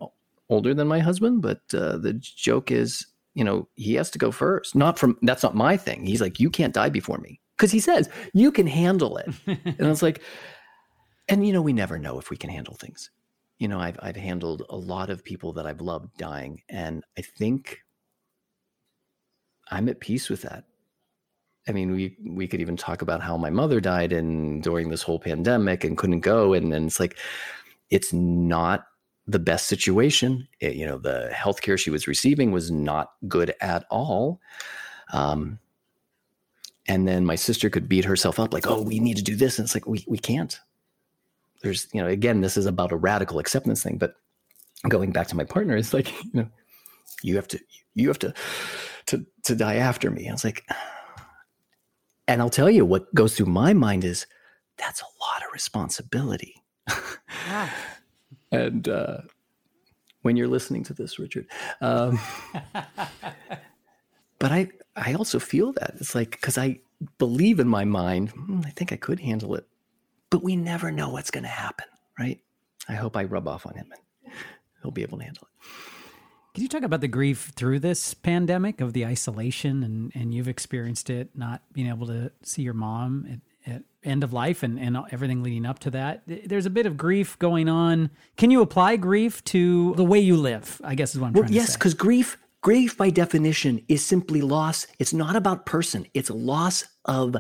older than my husband, but uh, the joke is, you know, he has to go first. Not from that's not my thing. He's like, you can't die before me because he says you can handle it, and I was like, and you know, we never know if we can handle things. You know, I've I've handled a lot of people that I've loved dying, and I think I'm at peace with that. I mean, we we could even talk about how my mother died and during this whole pandemic and couldn't go, and then it's like it's not the best situation. It, you know, the healthcare she was receiving was not good at all. Um, and then my sister could beat herself up like, "Oh, we need to do this," and it's like we we can't. There's, you know, again, this is about a radical acceptance thing, but going back to my partner, it's like, you know, you have to you have to to to die after me. I was like, and I'll tell you what goes through my mind is that's a lot of responsibility. Yeah. and uh, when you're listening to this, Richard, um, but I I also feel that it's like because I believe in my mind, hmm, I think I could handle it, but we never know what's going to happen, right? I hope I rub off on him and he'll be able to handle it.
Can you talk about the grief through this pandemic of the isolation and, and you've experienced it, not being able to see your mom at, at end of life and, and everything leading up to that? There's a bit of grief going on. Can you apply grief to the way you live? I guess is what I'm
well,
trying
yes,
to say.
because grief, grief by definition is simply loss. It's not about person. It's loss of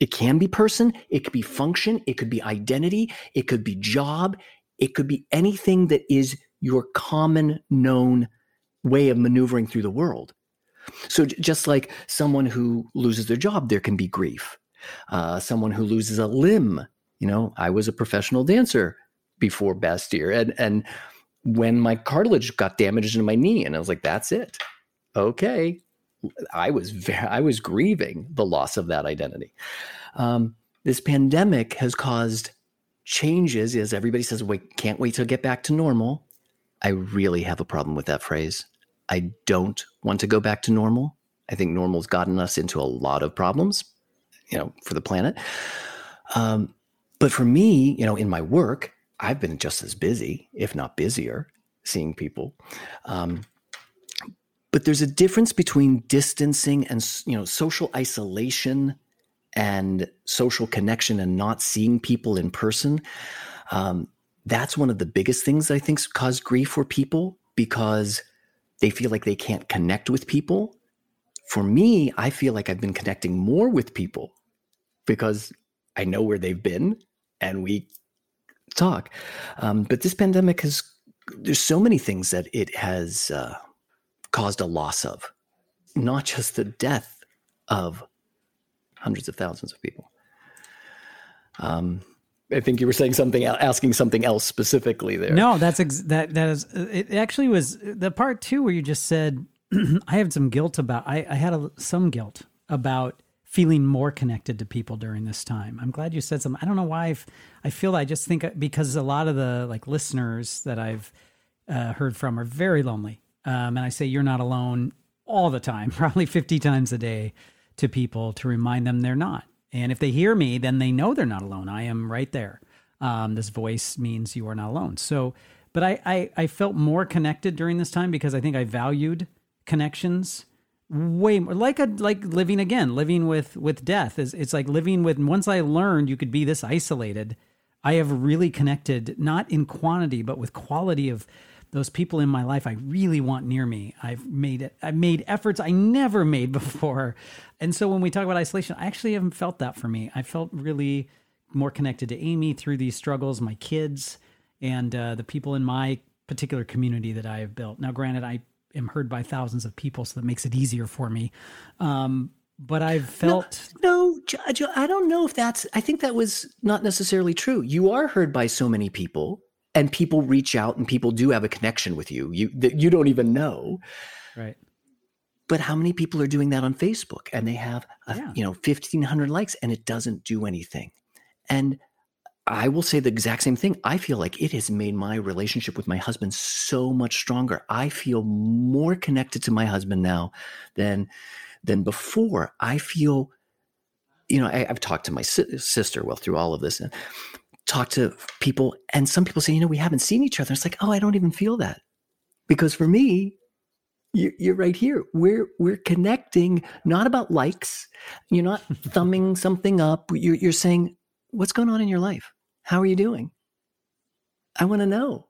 it can be person, it could be function, it could be identity, it could be job, it could be anything that is your common known way of maneuvering through the world. So just like someone who loses their job, there can be grief. Uh, someone who loses a limb, you know, I was a professional dancer before Bastyr, and and when my cartilage got damaged in my knee, and I was like, that's it. Okay, I was very, I was grieving the loss of that identity. Um, this pandemic has caused changes, as everybody says, wait, can't wait to get back to normal. I really have a problem with that phrase. I don't want to go back to normal. I think normal's gotten us into a lot of problems, you know, for the planet. Um, but for me, you know, in my work, I've been just as busy, if not busier, seeing people. Um, but there's a difference between distancing and you know social isolation and social connection and not seeing people in person. Um, that's one of the biggest things I think cause grief for people because they feel like they can't connect with people. For me, I feel like I've been connecting more with people because I know where they've been and we talk. Um, but this pandemic has, there's so many things that it has uh, caused a loss of, not just the death of hundreds of thousands of people. Um, I think you were saying something, asking something else specifically there.
No, that's ex- that. That is. It actually was the part two where you just said, "I had some guilt about." I, I had a, some guilt about feeling more connected to people during this time. I'm glad you said something. I don't know why I've, I feel. I just think because a lot of the like listeners that I've uh, heard from are very lonely, um, and I say you're not alone all the time, probably 50 times a day to people to remind them they're not. And if they hear me, then they know they're not alone. I am right there. Um, this voice means you are not alone. So, but I, I, I felt more connected during this time because I think I valued connections way more like a like living again living with with death is it's like living with once i learned you could be this isolated i have really connected not in quantity but with quality of those people in my life I really want near me. I've made it. I've made efforts I never made before, and so when we talk about isolation, I actually haven't felt that for me. I felt really more connected to Amy through these struggles, my kids, and uh, the people in my particular community that I have built. Now, granted, I am heard by thousands of people, so that makes it easier for me. Um, but I've felt
no, no, I don't know if that's. I think that was not necessarily true. You are heard by so many people and people reach out and people do have a connection with you you that you don't even know.
Right.
But how many people are doing that on facebook? And they have a, yeah. you know 1500 likes and it doesn't do anything. And i will say the exact same thing. I feel like it has made my relationship with my husband so much stronger. I feel more connected to my husband now than than before. I feel you know I, have talked to my si- sister well through all of this and talk to people, and some people say, you know, we haven't seen each other. It's like, oh, I don't even feel that, because for me, you're right here. We're we're connecting, not about likes. You're not thumbing something up. You're you're saying, what's going on in your life? How are you doing? I want to know.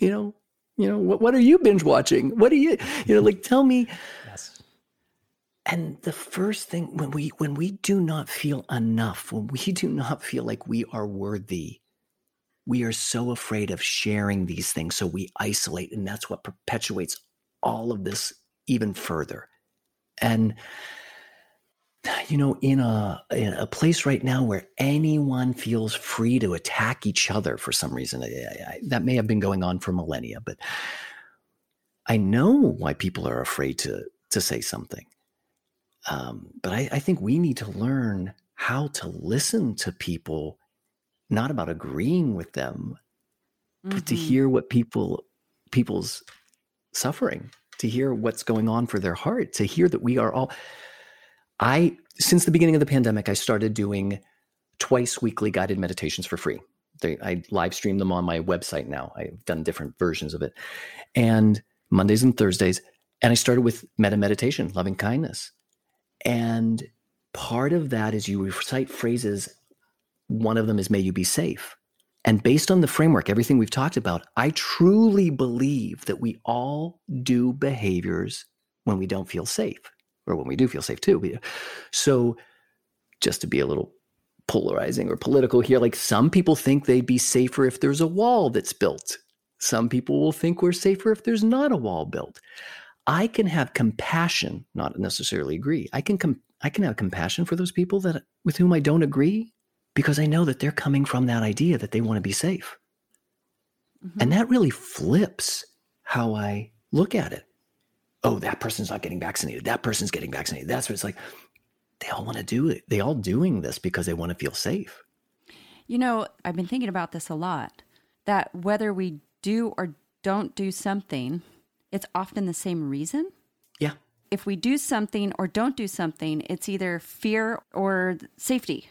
You know, you know what what are you binge watching? What are you you know like tell me
yes.
And the first thing when we when we do not feel enough, when we do not feel like we are worthy, we are so afraid of sharing these things so we isolate and that's what perpetuates all of this even further. And you know, in a in a place right now where anyone feels free to attack each other for some reason, I, I, that may have been going on for millennia, but I know why people are afraid to to say something. Um, but I, I think we need to learn how to listen to people, not about agreeing with them, mm-hmm. but to mm-hmm. hear what people people's suffering, to hear what's going on for their heart, to hear that we are all. I since the beginning of the pandemic, I started doing twice weekly guided meditations for free. They, I live stream them on my website now. I've done different versions of it, and Mondays and Thursdays. And I started with metta meditation, loving kindness. And part of that is you recite phrases. One of them is, may you be safe. And based on the framework, everything we've talked about, I truly believe that we all do behaviors when we don't feel safe, or when we do feel safe too. So, just to be a little polarizing or political here, like some people think they'd be safer if there's a wall that's built. Some people will think we're safer if there's not a wall built. I can have compassion, not necessarily agree. I can com- I can have compassion for those people that with whom I don't agree because I know that they're coming from that idea that they want to be safe. Mm-hmm. And that really flips how I look at it. Oh, that person's not getting vaccinated. That person's getting vaccinated. That's what it's like. They all want to do it. They all doing this because they want to feel safe.
You know, I've been thinking about this a lot. That whether we do or don't do something, it's often the same reason.
Yeah.
If we do something or don't do something, it's either fear or safety.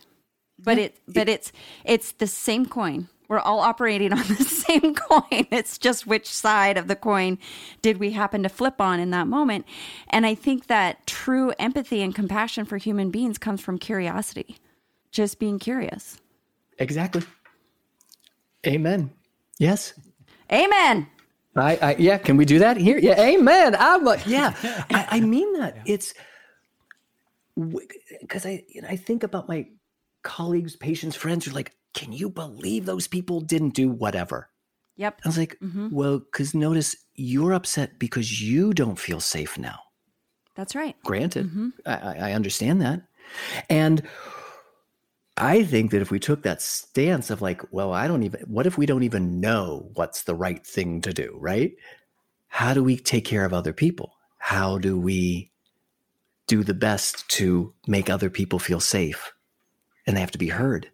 But yeah. it but it's it's the same coin. We're all operating on the same coin. It's just which side of the coin did we happen to flip on in that moment. And I think that true empathy and compassion for human beings comes from curiosity. Just being curious.
Exactly. Amen. Yes.
Amen.
I, I, yeah, can we do that here? Yeah, amen. I'm like, yeah, I, I mean that. Yeah. It's because I you know, I think about my colleagues, patients, friends who are like, can you believe those people didn't do whatever?
Yep.
I was like, mm-hmm. well, because notice you're upset because you don't feel safe now.
That's right.
Granted, mm-hmm. I, I understand that, and I think that if we took that stance of like, well, I don't even, what if we don't even know what's the right thing to do, right? How do we take care of other people? How do we do the best to make other people feel safe? And they have to be heard.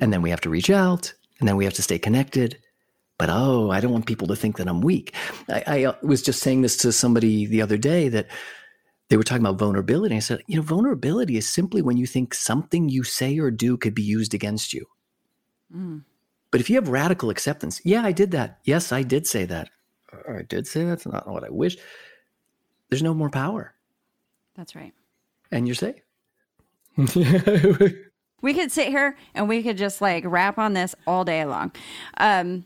And then we have to reach out and then we have to stay connected. But oh, I don't want people to think that I'm weak. I, I uh, was just saying this to somebody the other day that they were talking about vulnerability. I said, you know, vulnerability is simply when you think something you say or do could be used against you. Mm. But if you have radical acceptance, yeah, I did that. Yes, I did say that. Or I did say that's not what I wish. There's no more power.
That's right.
And you're safe.
we could sit here and we could just like rap on this all day long. Um,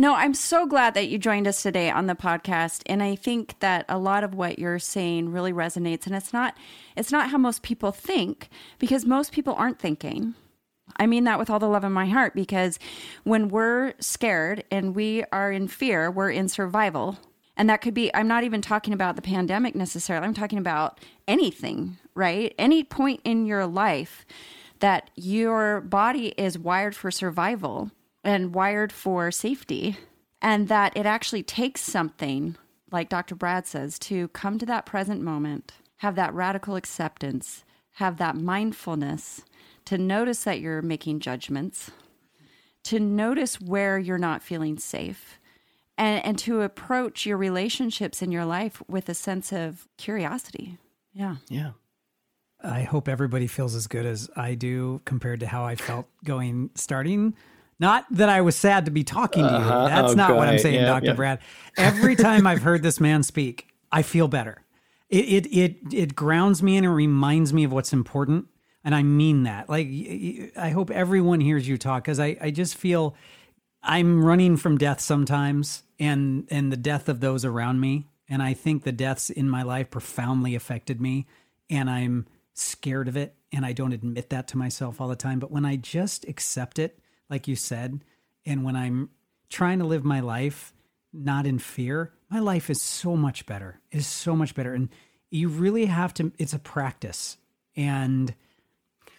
no, I'm so glad that you joined us today on the podcast and I think that a lot of what you're saying really resonates and it's not it's not how most people think because most people aren't thinking. I mean that with all the love in my heart because when we're scared and we are in fear, we're in survival. And that could be I'm not even talking about the pandemic necessarily. I'm talking about anything, right? Any point in your life that your body is wired for survival and wired for safety, and that it actually takes something, like Dr. Brad says, to come to that present moment, have that radical acceptance, have that mindfulness, to notice that you're making judgments, to notice where you're not feeling safe. And, and to approach your relationships in your life with a sense of curiosity. Yeah.
Yeah.
I hope everybody feels as good as I do compared to how I felt going starting not that I was sad to be talking to you. Uh-huh. That's not what I'm saying, yeah, Dr. Yeah. Brad. Every time I've heard this man speak, I feel better. It, it it it grounds me and it reminds me of what's important. And I mean that. Like I hope everyone hears you talk because I, I just feel I'm running from death sometimes and and the death of those around me. And I think the deaths in my life profoundly affected me and I'm scared of it and I don't admit that to myself all the time. But when I just accept it, like you said, and when I'm trying to live my life not in fear, my life is so much better. It is so much better. And you really have to it's a practice. And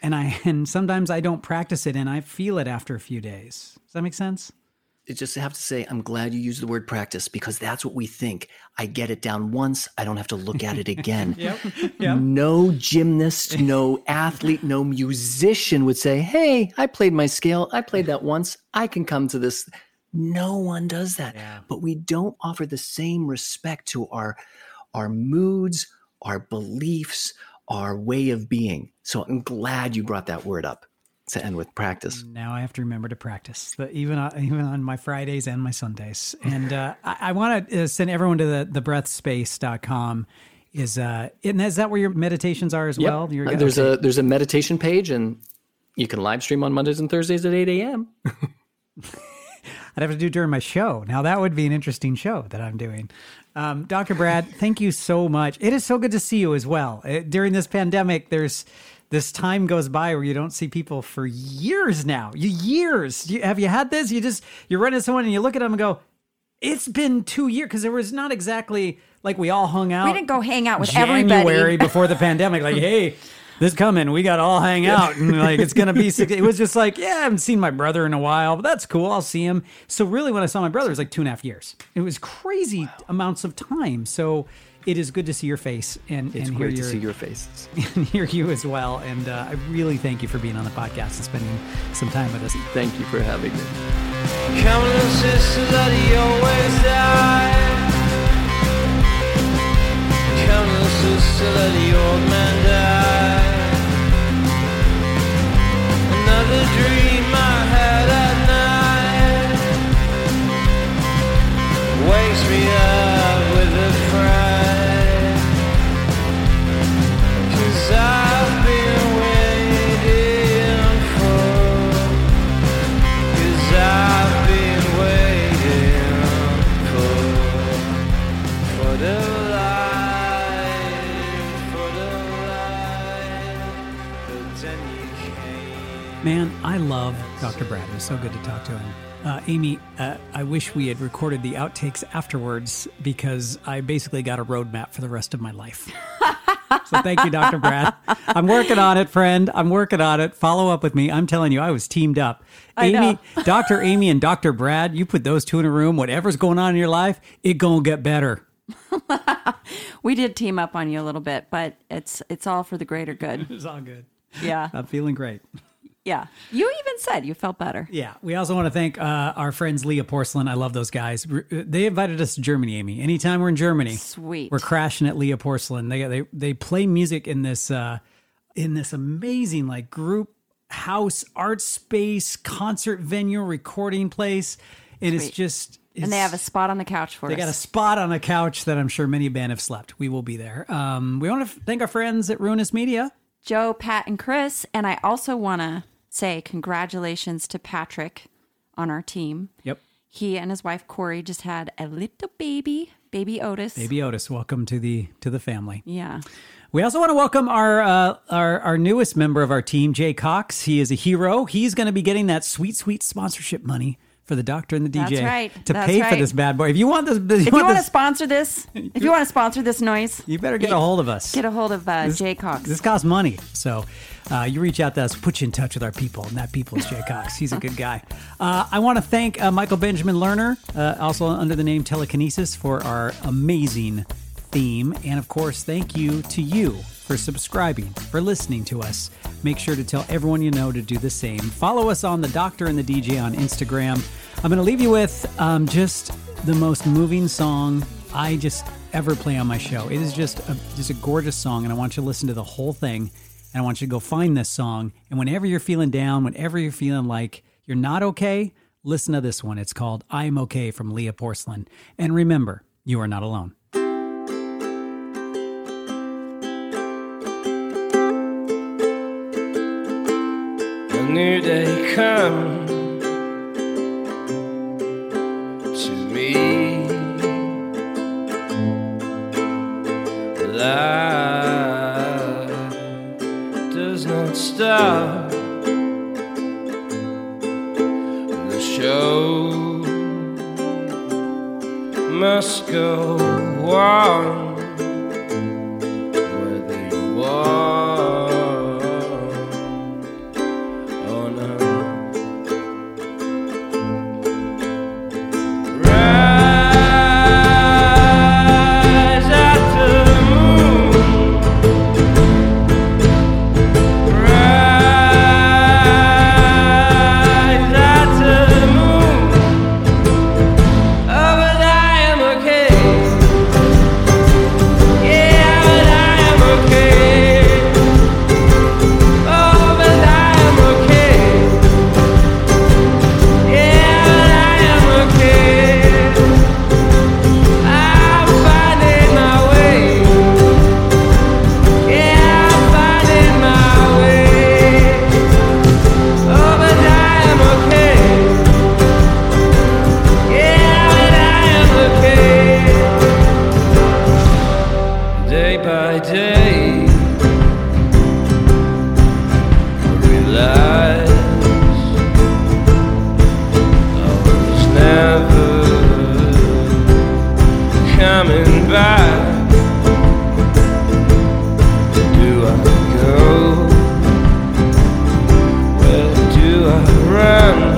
and I and sometimes I don't practice it and I feel it after a few days. Does that make sense?
Just have to say, I'm glad you used the word practice because that's what we think. I get it down once, I don't have to look at it again.
Yep. Yep.
No gymnast, no athlete, no musician would say, Hey, I played my scale. I played that once. I can come to this. No one does that.
Yeah.
But we don't offer the same respect to our our moods, our beliefs, our way of being. So I'm glad you brought that word up to end with practice.
Now I have to remember to practice, even on, even on my Fridays and my Sundays. And uh, I, I want to uh, send everyone to the thebreathspace.com. Is uh, and is that where your meditations are as
Yep.
well? You're-
Uh, there's
okay.
a there's a meditation page and you can live stream on Mondays and Thursdays at 8 a.m.
I'd have to do during my show. Now that would be an interesting show that I'm doing. Um, Dr. Brad, thank you so much. It is so good to see you as well. Uh, during this pandemic, there's this time goes by where you don't see people for years now. You years. You, have you had this? You just you run into someone and you look at them and go, "It's been two years," because there was not exactly like we all hung out.
We didn't go hang out with
January
everybody.
before the pandemic. Like, hey, this coming, we got to all hang out, and like it's gonna be. six- It was just like, yeah, I haven't seen my brother in a while, but that's cool. I'll see him. So really, when I saw my brother, it was like two and a half years. It was crazy amounts of time. So. It is good to see your face and,
It's
and
great
hear
to
your,
see your faces.
and hear you as well. And uh, I really thank you for being on the podcast and spending some time with us.
Thank you for having me.
Come on, sister, let it always die. Come on, sister, let the old man die. I
love Dr. Brad. It was so good to talk to him. Uh, Amy, uh, I wish we had recorded the outtakes afterwards because I basically got a roadmap for the rest of my life. so thank you, Dr. Brad. I'm working on it, friend. I'm working on it. Follow up with me. I'm telling you, I was teamed up.
I
Amy. Dr. Amy and Dr. Brad, you put those two in a room, whatever's going on in your life, it gonna get better.
We did team up on you a little bit, but it's it's all for the greater good.
It's all good.
Yeah.
I'm feeling great.
Yeah. You even said you felt better.
Yeah, we also want to thank uh, our friends Lea Porcelain. I love those guys. They invited us to Germany, Amy. Anytime we're in Germany,
Sweet.
we're crashing at Lea Porcelain. They they they play music in this uh, in this amazing like group house art space concert venue recording place. And it's just it's,
and they have a spot on the couch for
they
us.
They got a spot on a couch that I'm sure many band have slept. We will be there. Um, we want to thank our friends at Ruinous Media.
Joe, Pat, and Chris. And I also want to say congratulations to Patrick on our team.
Yep.
He and his wife Corey just had a little baby, baby Otis.
Baby Otis, welcome to the to the family.
Yeah.
We also want to welcome our, uh, our our newest member of our team, Jay Cox. He is a hero. He's going to be getting that sweet, sweet sponsorship money for the doctor and the DJ
That's right.
to
That's
pay for this bad boy. If you want this, if
If you want to
this,
sponsor this, if you want to sponsor this noise,
you better get a hold of us.
get a hold of uh, Jay Cox.
This costs money, so uh, you reach out to us, put you in touch with our people, and that people is Jay Cox. He's a good guy. Uh, I want to thank uh, Michael Benjamin Lerner, uh, also under the name Telekinesis, for our amazing theme, and of course, thank you to you for subscribing, for listening to us. Make sure to tell everyone you know to do the same. Follow us on the Doctor and the DJ on Instagram. I'm going to leave you with um, just the most moving song I just ever play on my show. It is just a, just a gorgeous song, and I want you to listen to the whole thing. And I want you to go find this song. And whenever you're feeling down, whenever you're feeling like you're not okay, listen to this one. It's called I'm Okay from Lea Porcelain. And remember, you are not alone.
A new day come love. The show must go on. coming back? Do I go? Where do I run?